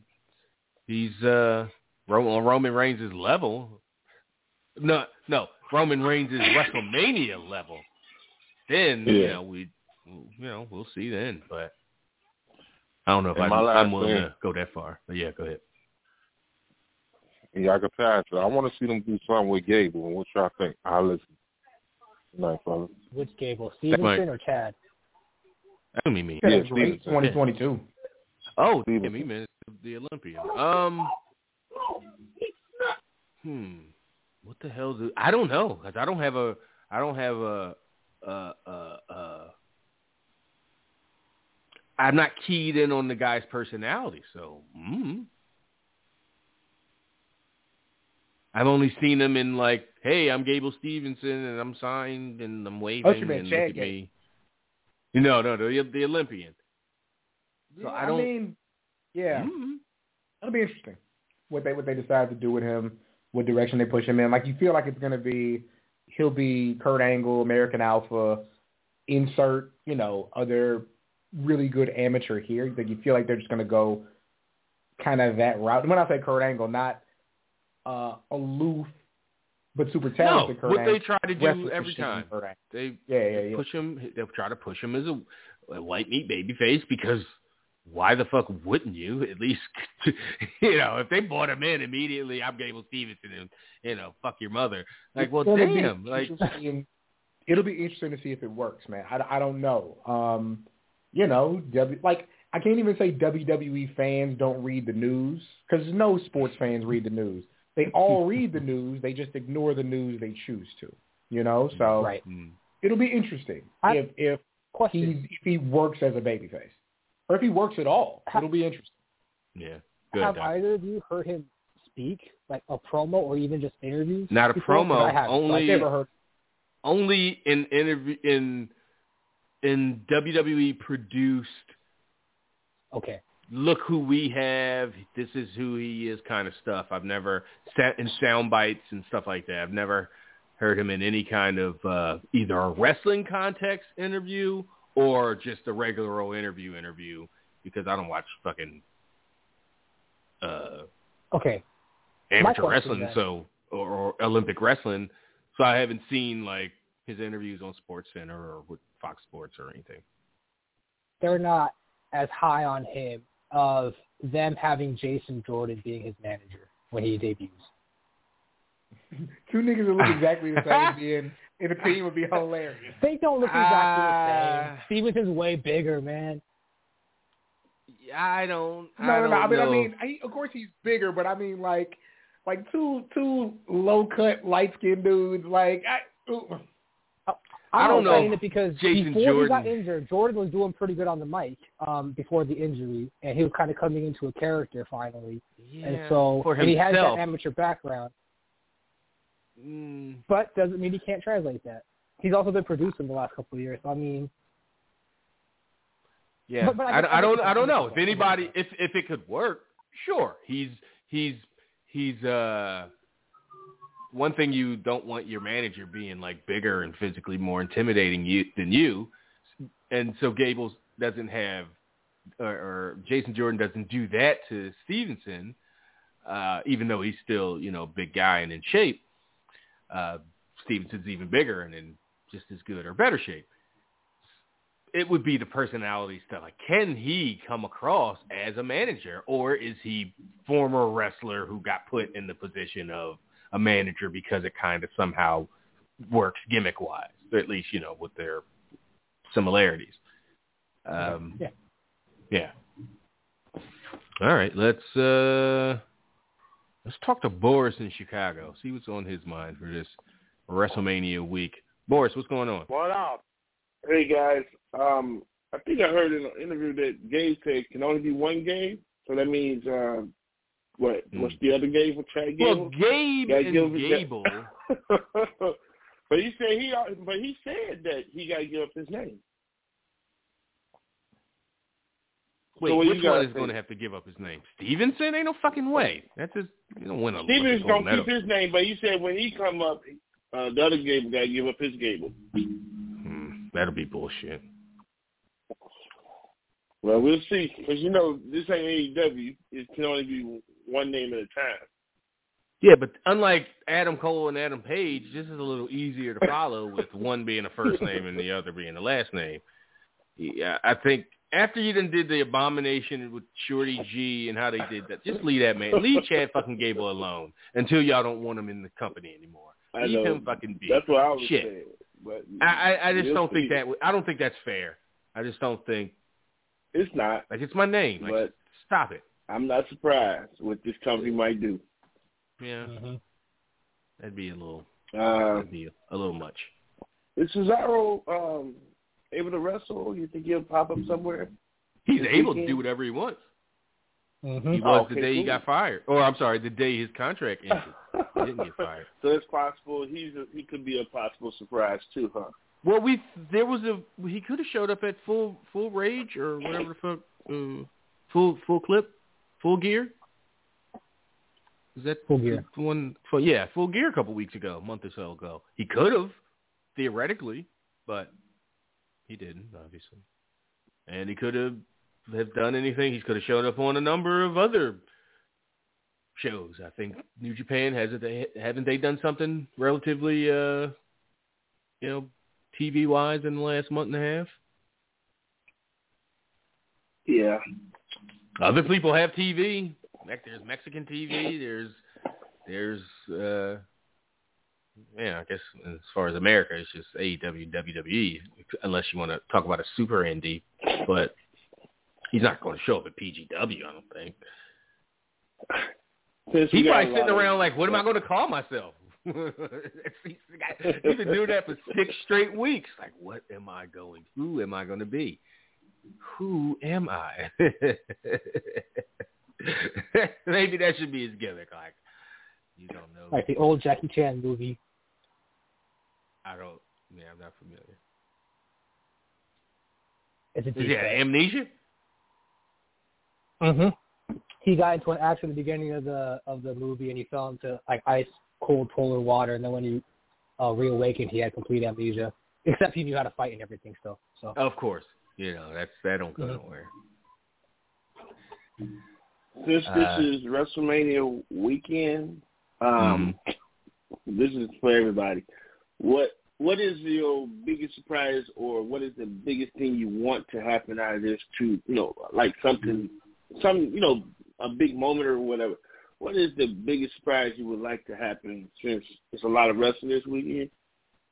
S3: he's uh, Ro- on Roman Reigns' level. No, no, Roman Reigns' WrestleMania level. Then you
S6: Yeah.
S3: know we, you know, we'll see then. But I don't know if
S6: And
S3: I,
S6: my last
S3: I'm willing
S6: thing-
S3: to go that far. But yeah, go ahead.
S6: Yeah, I can pass it. I want to see them do something with Gable. What y'all think? I'll listen. Nice, fellas.
S4: Which Gable,
S3: Mike.
S4: Stevenson or Chad?
S3: That don't mean me.
S1: Yeah,
S6: Yeah,
S1: that's great. 2022.
S3: Oh,
S6: Stevenson.
S3: damn, he meant the Olympian. Um, hmm, what the hell do I don't know because I don't have a I don't have a uh uh uh. I'm not keyed in on the guy's personality, so mm. I've only seen him in like, hey, I'm Gable Stevenson and I'm signed and I'm waving
S1: meant
S3: and
S1: Chad
S3: look at me. No, no, the the Olympian. So
S1: Yeah,
S3: I don't-
S1: mean, yeah,
S3: Mhm.
S1: that'll be interesting. What they what they decide to do with him, what direction they push him in. Like you feel like it's gonna be, he'll be Kurt Angle, American Alpha, insert you know other really good amateur here. Like you feel like they're just gonna go kind of that route. And when I say Kurt Angle, not uh, aloof but super
S3: No,
S1: talented Kurt
S3: what
S1: Angle.
S3: they try to do every time. They
S1: Yeah, yeah, yeah.
S3: push him. They'll try to push him as a, a white meat baby face because why the fuck wouldn't you? At least you know if they bought him in immediately, I'm Gable Stevenson and you know fuck your mother. Like well,
S1: It'll be
S3: damn. Like
S1: interesting- it'll be interesting to see if it works, man. I, I don't know. Um, you know, w, like I can't even say WWE fans don't read the news because no sports fans read the news. They all read the news. They just ignore the news they choose to. You know, so
S4: Right.
S3: hmm.
S1: it'll be interesting
S4: I-
S1: if if
S4: Question.
S1: he's if he works as a babyface or if he works at all.
S4: Ha-
S1: It'll be interesting.
S3: yeah, good.
S4: Have
S3: Doc.
S4: either of you heard him speak, like a promo or even just interviews?
S3: Not a
S4: before? 'Cause
S3: promo,
S4: I haven't.
S3: only-
S1: I've never heard.
S3: Only in interview in in WWE produced
S4: Okay.
S3: look who we have, this is who he is kind of stuff. I've never sat in sound bites and stuff like that. I've never heard him in any kind of uh, either a wrestling context interview or just a regular old interview interview because I don't watch fucking uh,
S4: Okay.
S3: amateur wrestling
S4: then-
S3: so or, or Olympic wrestling. So I haven't seen like his interviews on Sports Center or with Fox Sports or anything.
S4: They're not as high on him of them having Jason Jordan being his manager when he debuts.
S1: Two niggas that look exactly the same being in a team would be hilarious.
S4: They don't look exactly the
S3: Ah.
S4: same. Stevenson's way bigger, man.
S3: I don't.
S1: No,
S3: I
S1: no,
S3: don't
S1: no. I mean,
S3: know.
S1: I mean, he, of course he's bigger, but I mean, like, like two two low cut light skinned dudes. Like, I, ooh.
S3: I don't
S4: I'm
S3: know
S4: saying it because
S3: Jason
S4: before he got injured, Jordan was doing pretty good on the mic um, before the injury, and he was kind of coming into a character finally.
S3: Yeah,
S4: and so
S3: for
S4: and he has that amateur background,
S3: Mm,
S4: but doesn't mean he can't translate that. He's also been producing the last couple of years. So I mean,
S3: yeah,
S4: But- but I
S3: I, I don't. I don't know if anybody. If if it could work, sure. He's he's he's uh. One thing you don't want your manager being like bigger and physically more intimidating you than you, and so Gables doesn't have, or, or Jason Jordan doesn't do that to Stevenson, uh, even though he's still you know a big guy and in shape. Uh, Stevenson's even bigger and in just as good or better shape. It would be the personality stuff. Like, can he come across as a manager, or is he former wrestler who got put in the position of a manager because it kind of somehow works gimmick wise, at least you know with their similarities. Um,
S4: Yeah.
S3: Yeah. All right, let's uh let's talk to Boris in Chicago. See what's on his mind for this WrestleMania week. Boris, what's going on?
S5: What up? Hey guys, um, I think I heard in an interview that Gabe said can only be one game. So that means uh, what?
S3: Hmm.
S5: What's the other game for Chad Gable?
S3: Well,
S5: Gabe
S3: and
S5: that-
S3: Gable.
S5: but he said he, but he said that he got to give up his name.
S3: Wait,
S5: So
S3: which one is going to have to give up his name? Stevenson? Ain't no fucking way. That's just you don't win a
S5: Stevens
S3: fucking
S5: gonna keep his name, but he said when he come up, uh, the other Gable got to give up his Gable.
S3: Hmm, that'll be bullshit.
S5: Well, we'll see, because you know this ain't AEW. It can only be one name at a time.
S3: Yeah, but unlike Adam Cole and Adam Page, this is a little easier to follow with one being a first name and the other being the last name. Yeah, I think after you done did the abomination with Shorty G and how they did that, just leave that man, leave Chad fucking Gable alone until y'all don't want him in the company anymore.
S5: I
S3: Leave
S5: know.
S3: him fucking be.
S5: That's what I was
S3: Shit.
S5: saying. But
S3: I, I, I just don't think
S5: see.
S3: that. I don't think that's fair. I just don't think
S5: It's not,
S3: like it's my name. Like,
S5: but
S3: stop it.
S5: I'm not surprised what this company might do.
S3: Yeah,
S4: mhm.
S3: that'd be a little.
S5: Uh,
S3: That'd be a little much.
S5: This is Cesaro um, able to wrestle? You think he'll pop up somewhere?
S3: He's
S5: This
S3: able to do whatever he wants.
S4: Mhm.
S3: He
S5: Oh,
S3: was the
S5: okay,
S3: day he got fired. Or I'm sorry, the day his contract ended. He didn't get fired.
S5: so it's possible he's a, he could be a possible surprise too, huh?
S3: Well, we there was a he could have showed up at full full rage or whatever the fuck, uh, full full clip, full gear. Is that
S4: Full Gear.
S3: one? For, yeah, full gear a couple weeks ago, a month or so ago. He could have theoretically, but he didn't obviously. And he could have have done anything. He could have showed up on a number of other shows. I think New Japan hasn't they haven't they done something relatively uh you know TV wise in the last month and a half?
S5: Yeah.
S3: Other people have TV. There's Mexican TV. There's there's uh yeah, I guess as far as America, it's just AEW, WWE, unless you want to talk about a super indie. But he's not going to show up at PGW, I don't think.
S5: Since
S3: He's probably sitting
S5: lot of-
S3: around like, what am I going to call myself? he's he's been doing that for six straight weeks. Like, what am I going? Who am I going to be? Who am I? Maybe that should be his gimmick. Like, you don't know.
S4: Like the old Jackie Chan movie.
S3: I don't. Yeah, I'm not familiar.
S4: It's a
S3: Is he have amnesia?
S4: Mm-hmm. He got into an accident at the beginning of the of the movie, and he fell into like ice cold polar water, and then when he uh, reawakened, he had complete amnesia, except he knew how to fight and everything still. So
S3: Of course. You know that's that don't go
S4: Mhm.
S3: nowhere.
S5: Since
S3: Uh,
S5: this is WrestleMania weekend, um, this is for everybody. What what is your biggest surprise, or what is the biggest thing you want to happen out of this? To you know, like something, some you know, a big moment or whatever. What is the biggest surprise you would like to happen? Since it's a lot of wrestling this weekend,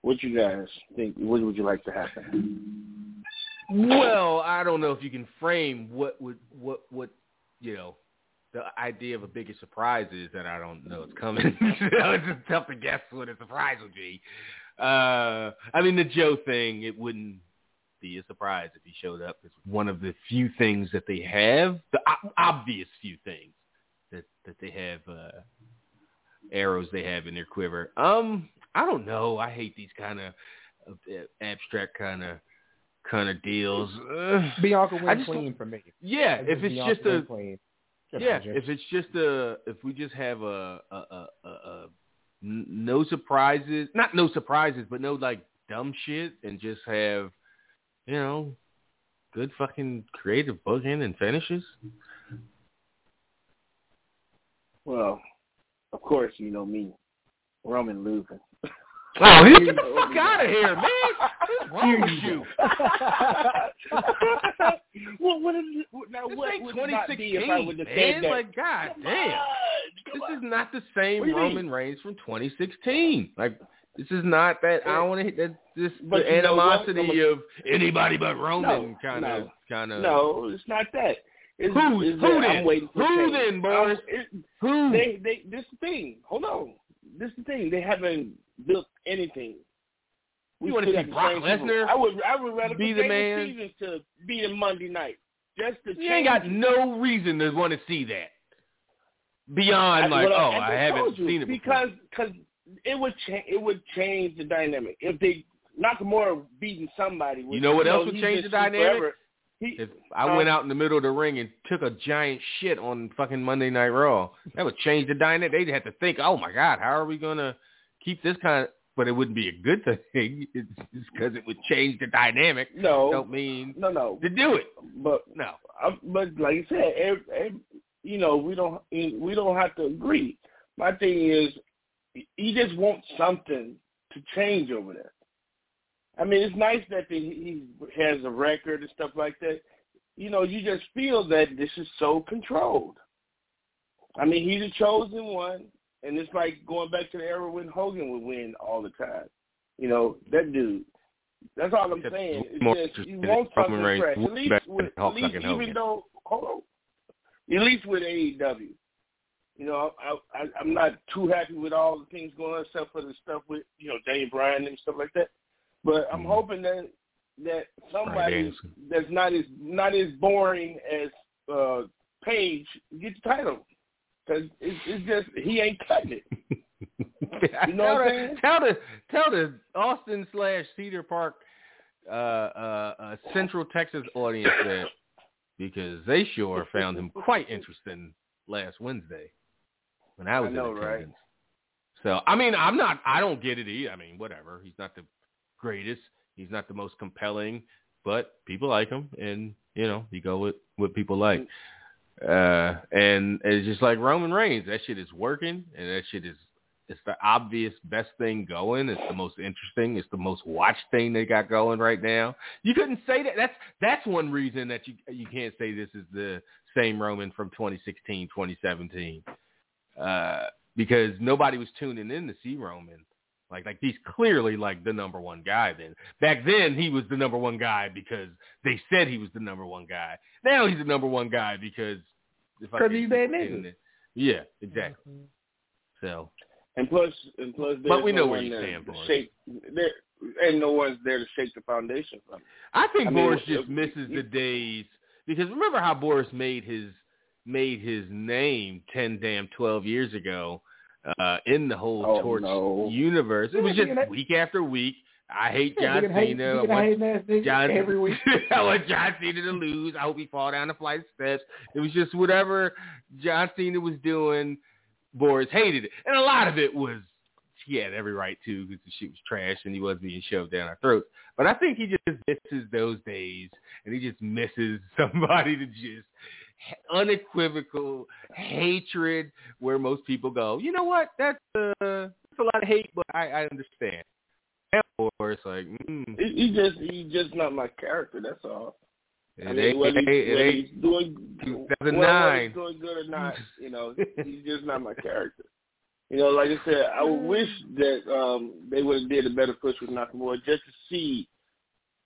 S5: what you guys think? What would you like to happen?
S3: Well, I don't know if you can frame what would what what you know the idea of a biggest surprise is that I don't know it's coming. know, it's just tough to guess what a surprise would be. uh, I mean, the Joe thing, it wouldn't be a surprise if he showed up. It's one of the few things that they have, the o- obvious few things that that they have, uh, arrows they have in their quiver. Um, I don't know. I hate these kind of uh, abstract kind of kind of deals. Uh,
S1: Bianca went clean for me.
S3: yeah, if it's
S1: Bianca
S3: just a
S1: clean. Just
S3: yeah,
S1: for
S3: if it's just a if we just have a a a a no surprises, not no surprises, but no like dumb shit, and just have you know good fucking creative booking and finishes.
S5: Well, of course, you know me, Roman losing.
S3: Oh, get the fuck out of here, man! What's wrong with you?
S5: well, what is it? Now,
S3: This
S5: what would it not be if I
S3: 2016,
S5: would have
S3: man.
S5: said that?
S3: Like, god
S5: Come
S3: damn.
S5: on,
S3: This is not the same
S5: What mean?
S3: Roman Reigns from 2016. Like, this is not that. I don't want to hit that. This
S5: But
S3: the
S5: you know what?
S3: animosity of anybody but Roman kind of, kind of.
S5: No, it's not that. It's,
S3: Who-
S5: it's
S3: who
S5: that I'm
S3: then?
S5: waiting for
S3: Who
S5: change.
S3: then, Boris? Who?
S5: They, they, this the thing. Hold on. This is the thing. They haven't built anything.
S3: You wanna see Brock. Lesnar
S5: I would, I would rather
S3: be the man?
S5: To be in Monday night. Just to
S3: you ain't got no reason to want to see that. Beyond
S5: I-
S3: like,
S5: I-
S3: oh,
S5: I
S3: I, haven't
S5: you,
S3: seen it
S5: because cause it would cha- it would change the dynamic if they Nakamura beating somebody.
S3: You know what else would change the dynamic?
S5: He,
S3: If I
S5: Uh,
S3: went out in the middle of the ring and took a giant shit on fucking Monday Night Raw, that would change the dynamic. They'd have to think, oh my god, how are we gonna keep this kind of? But it wouldn't be a good thing. It's because it would change the dynamic.
S5: no,
S3: Don't mean
S5: no, no.
S3: to do it.
S5: But
S3: No.
S5: I, but like I said, ev ev you know, we don't we don't have to agree. My thing is, he just wants something to change over there. I mean, it's nice that the, he has a record and stuff like that. You know, you just feel that this is so controlled. I mean, he's a chosen one, and it's like going back to the era when Hogan would win all the time. You know, that dude. That's all I'm saying. It's just you want something fresh. At least with, at least even
S3: Hogan.
S5: though hold on, at least with AEW, you know, I, I I'm not too happy with all the things going on except for the stuff with you know Daniel Bryan and stuff like that. But I'm
S3: Mhm.
S5: hoping that that somebody that's not as not as boring as uh Page get the title because it's, it's just he ain't cutting it. You know
S3: tell,
S5: what I'm saying?
S3: tell the tell the Austin slash Cedar Park uh, uh, uh, Central Texas audience that because they sure found him quite interesting last Wednesday when I was
S5: I know,
S3: in
S5: right?
S3: So I mean, I'm not. I don't get it either. I mean, whatever. He's not the greatest. He's not the most compelling, but people like him, and you know, you go with what people like. Uh, and it's just like Roman Reigns. That shit is working, and that shit is it's the obvious best thing going. It's the most interesting. It's the most watched thing they got going right now. You couldn't say that. That's that's one reason that you you can't say this is the same Roman from 2016, 2017, uh, because nobody was tuning in to see Roman. Like like he's clearly like the number one guy. Then back then he was the number one guy because they said he was the number one guy. Now he's the number one guy because if I
S1: 'Cause
S3: could
S1: he's that
S3: put
S1: nigga.
S3: in it- Yeah, exactly. So
S5: And plus, and plus,
S3: But we know
S5: no
S3: where
S5: one
S3: you stand,
S5: to
S3: Boris.
S5: Shake, there, and no one's there to shake the foundation from.
S3: I think
S5: I
S3: Boris
S5: if-
S3: just misses the days because remember how Boris made his made his name ten damn twelve years ago uh, in the whole
S5: Oh,
S3: torch
S5: no.
S3: universe. It was just week after week. I hate John
S1: we hate,
S3: Cena. I want
S1: hate that nigga
S3: John,
S1: every week.
S3: I want John Cena to lose. I hope he fall down the flight of steps. It was just whatever John Cena was doing. Boris hated it, and a lot of it was he had every right to because the shit was trash and he was being shoved down our throats. But I think he just misses those days, and he just misses somebody to just unequivocal hatred where most people go, you know what? That's uh, that's a lot of hate, but I, I understand. And Boris like, mm,
S5: He, he just he just not my character. That's all.
S3: it
S5: I mean,
S3: ain't,
S5: whether,
S3: it
S5: he,
S3: ain't, it
S5: whether
S3: ain't
S5: he's doing well, whether
S3: 2009.
S5: he's doing good or not, you know, he's just not my character. You know, like I said, I wish that um they would have did a better push with Nakamura just to see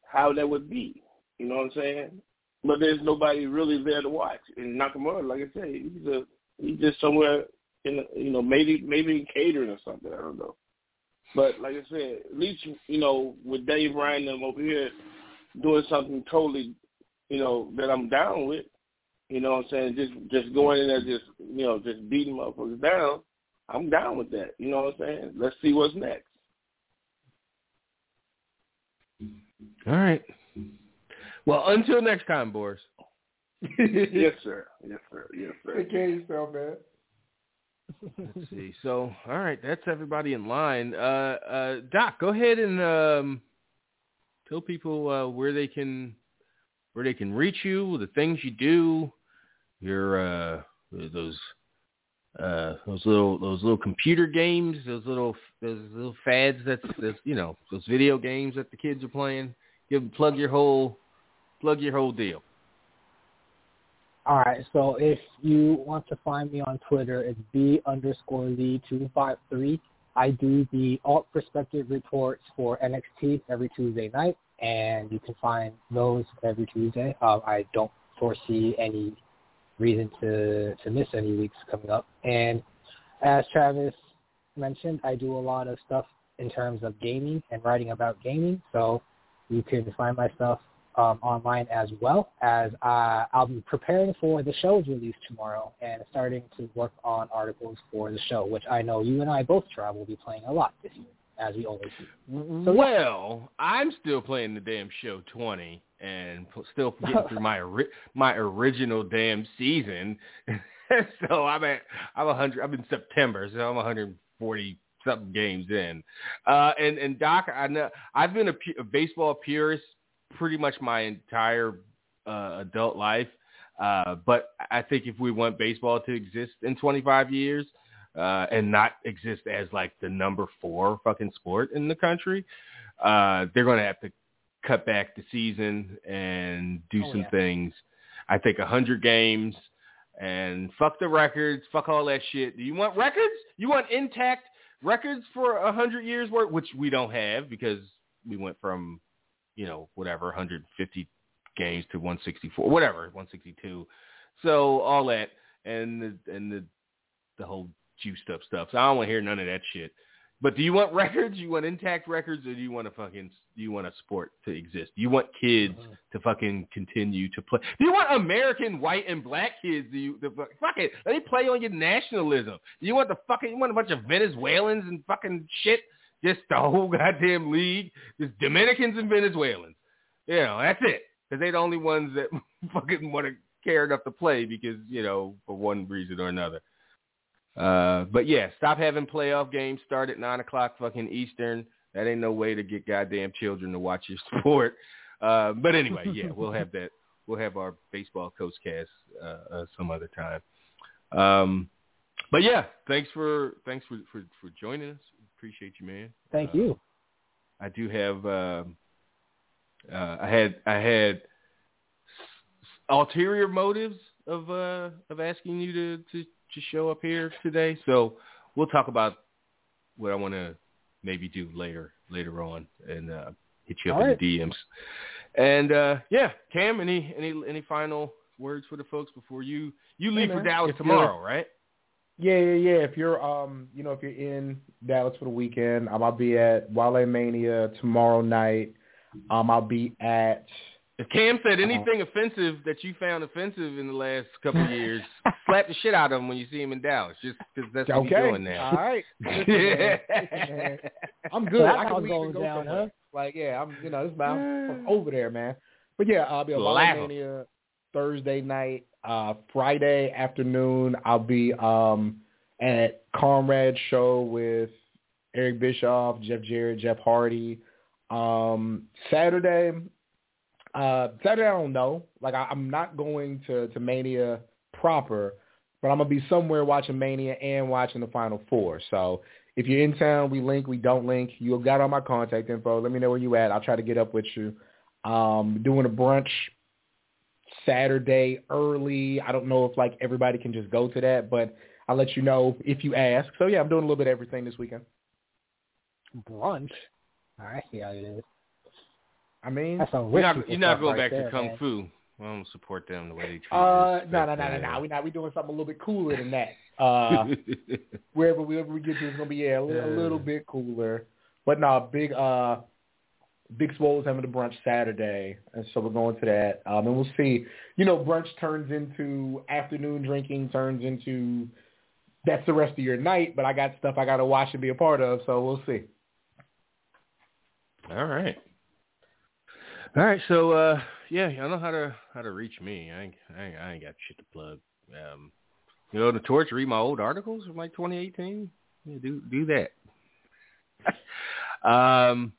S5: how that would be. You know what I'm saying? But there's nobody really there to watch. And Nakamura, like I said, he's a he's just somewhere in you know maybe maybe in catering or something. I don't know. But like I said, at least you know with Dave Ryan and them over here doing something totally, you know, that I'm down with. You know what I'm saying? Just just going in there, just you know, just beating motherfuckers down. I'm down with that. You know what I'm saying? Let's see what's next.
S3: All right. Well, until next time, Boris.
S5: yes, sir. Yes, sir. Yes, sir.
S1: Take care of yourself, man.
S3: Let's see. So, all right, that's everybody in line. Uh, uh, Doc, go ahead and um, tell people uh, where they can where they can reach you, the things you do, your uh, those uh, those little those little computer games, those little those little fads that's, that's you know those video games that the kids are playing. Give plug your whole plug your whole deal.
S4: All right. So if you want to find me on Twitter, it's b underscore lee two five three. I do the alt perspective reports for NXT every Tuesday night, and you can find those every Tuesday. Um, I don't foresee any reason to to miss any weeks coming up. And as Travis mentioned, I do a lot of stuff in terms of gaming and writing about gaming. So you can find my stuff um, online as well as uh, I'll be preparing for the show's release tomorrow and starting to work on articles for the show, which I know you and I both, Trav, will be playing a lot this year, as we always do.
S3: So, well, I'm still playing the damn show 20 and still getting through my ori- my original damn season. so I'm at I'm 100. I'm in September, so I'm 140 something games in. Uh, and and Doc, I know I've been a, a baseball purist pretty much my entire uh, adult life. Uh, but I think if we want baseball to exist in 25 years uh, and not exist as like the number four fucking sport in the country, uh, they're going to have to cut back the season and do
S4: Oh,
S3: some
S4: yeah.
S3: things. I think 100 games and fuck the records, fuck all that shit. Do you want records? You want intact records for 100 years worth, which we don't have because we went from you know, whatever, 150 games to 164, whatever, 162. So all that and the, and the the whole juiced up stuff. So I don't want to hear none of that shit. But do you want records? You want intact records, or do you want to fucking do you want a sport to exist? Do you want kids
S4: Mhm.
S3: to fucking continue to play? Do you want American white and black kids? Do you the fuck fuck it? Let me play on your nationalism. Do you want the fucking you want a bunch of Venezuelans and fucking shit? Just the whole goddamn league, just Dominicans and Venezuelans. You know, that's it. Because they're the only ones that fucking want to care enough to play because you know for one reason or another. Uh, but yeah, stop having playoff games start at nine o'clock fucking Eastern. That ain't no way to get goddamn children to watch your sport. Uh, but anyway, yeah, we'll have that. We'll have our baseball coach cast uh, uh, some other time. Um, but yeah, thanks for thanks for, for, for joining us. Appreciate you, man.
S4: Thank
S3: Uh,
S4: you.
S3: I do have. Um, uh, I had I had ulterior motives of uh, of asking you to, to to show up here today. So we'll talk about what I want to maybe do later later on and uh, hit you up
S4: All
S3: in
S4: right.
S3: the DMs. And uh, yeah, Cam, any any any final words for the folks before you you
S1: Hey,
S3: leave for Dallas tomorrow, right?
S1: Yeah, yeah, yeah. If you're, um, you know, if you're in Dallas for the weekend, um, I'll be at Wale Mania tomorrow night. Um, I'll be at.
S3: If Cam said anything offensive that you found offensive in the last couple of years, slap the shit out of him when you see him in Dallas, just because that's what
S1: okay.
S3: he's doing now.
S1: All right. Listen, man. I'm good.
S4: That's
S1: I
S4: how
S1: can
S4: going
S1: go
S4: down, huh?
S1: Like, yeah, I'm, you know, this man, I'm from over there, man. But yeah, I'll be at
S3: Laugh 'em.
S1: Mania Thursday night. Uh, Friday afternoon, I'll be um at Conrad Show with Eric Bischoff, Jeff Jarrett, Jeff Hardy. Um, Saturday, uh, Saturday I don't know. Like I, I'm not going to to Mania proper, but I'm gonna be somewhere watching Mania and watching the Final Four. So if you're in town, we link. We don't link. You got all my contact info. Let me know where you at. I'll try to get up with you. Um, doing a brunch Saturday early. I don't know if like everybody can just go to that, but I'll let you know if you ask. So yeah, I'm doing a little bit of everything this weekend.
S4: Brunch. All right, see how it is.
S1: I mean,
S4: That's some
S3: You're not, you're not
S4: stuff
S3: going
S4: right
S3: back to
S4: there,
S3: Kung
S4: man.
S3: Fu. I don't support them the way they treat
S1: uh,
S3: us.
S1: no, no, no, no, no. We're not we doing something a little bit cooler than that. Uh, wherever we ever we get to, it's gonna be yeah, a little, a little bit cooler. But no, big uh, Big Swole is having a brunch Saturday, and so we're going to that. Um, and we'll see. You know, brunch turns into afternoon drinking, turns into that's the rest of your night. But I got stuff I got to watch and be a part of, so we'll see.
S3: All right. All right, so uh yeah, I know how to how to reach me. I ain't, I ain't, I ain't got shit to plug. Um, you know, the torch. Read my old articles from like 2018. Yeah, do do that. um,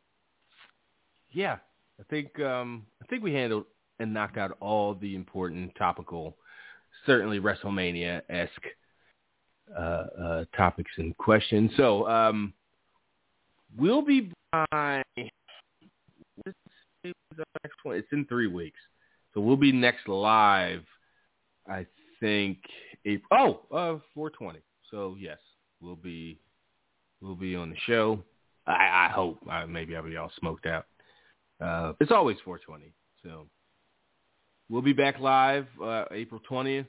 S3: yeah, I think um I think we handled and knocked out all the important topical, certainly WrestleMania esque uh, uh, topics and questions. So um, we'll be by next one? It's in three weeks, so we'll be next live. I think April. Oh, uh, 420. So yes, we'll be we'll be on the show. I, I hope. Uh, maybe I'll be all smoked out. Uh, it's always 420. So we'll be back live uh, April 20th,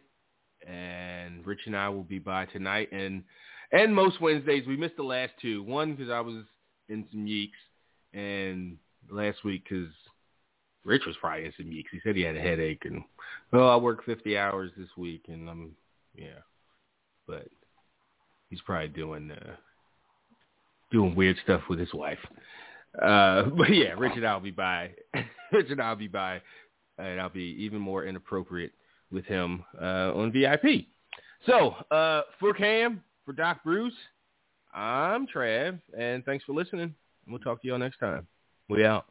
S3: and Rich and I will be by tonight and and most Wednesdays. We missed the last two. One because I was in some yeeks, and last week because Rich was probably in some weeks. He said he had a headache and oh, I work fifty hours this week and I'm yeah. But he's probably doing uh doing weird stuff with his wife. Uh but yeah, Richard, I'll be by Richard, I'll be by and I'll be even more inappropriate with him uh on VIP. So, uh for Cam, for Doc Bruce, I'm Trav, and thanks for listening. We'll talk to y'all next time. We out.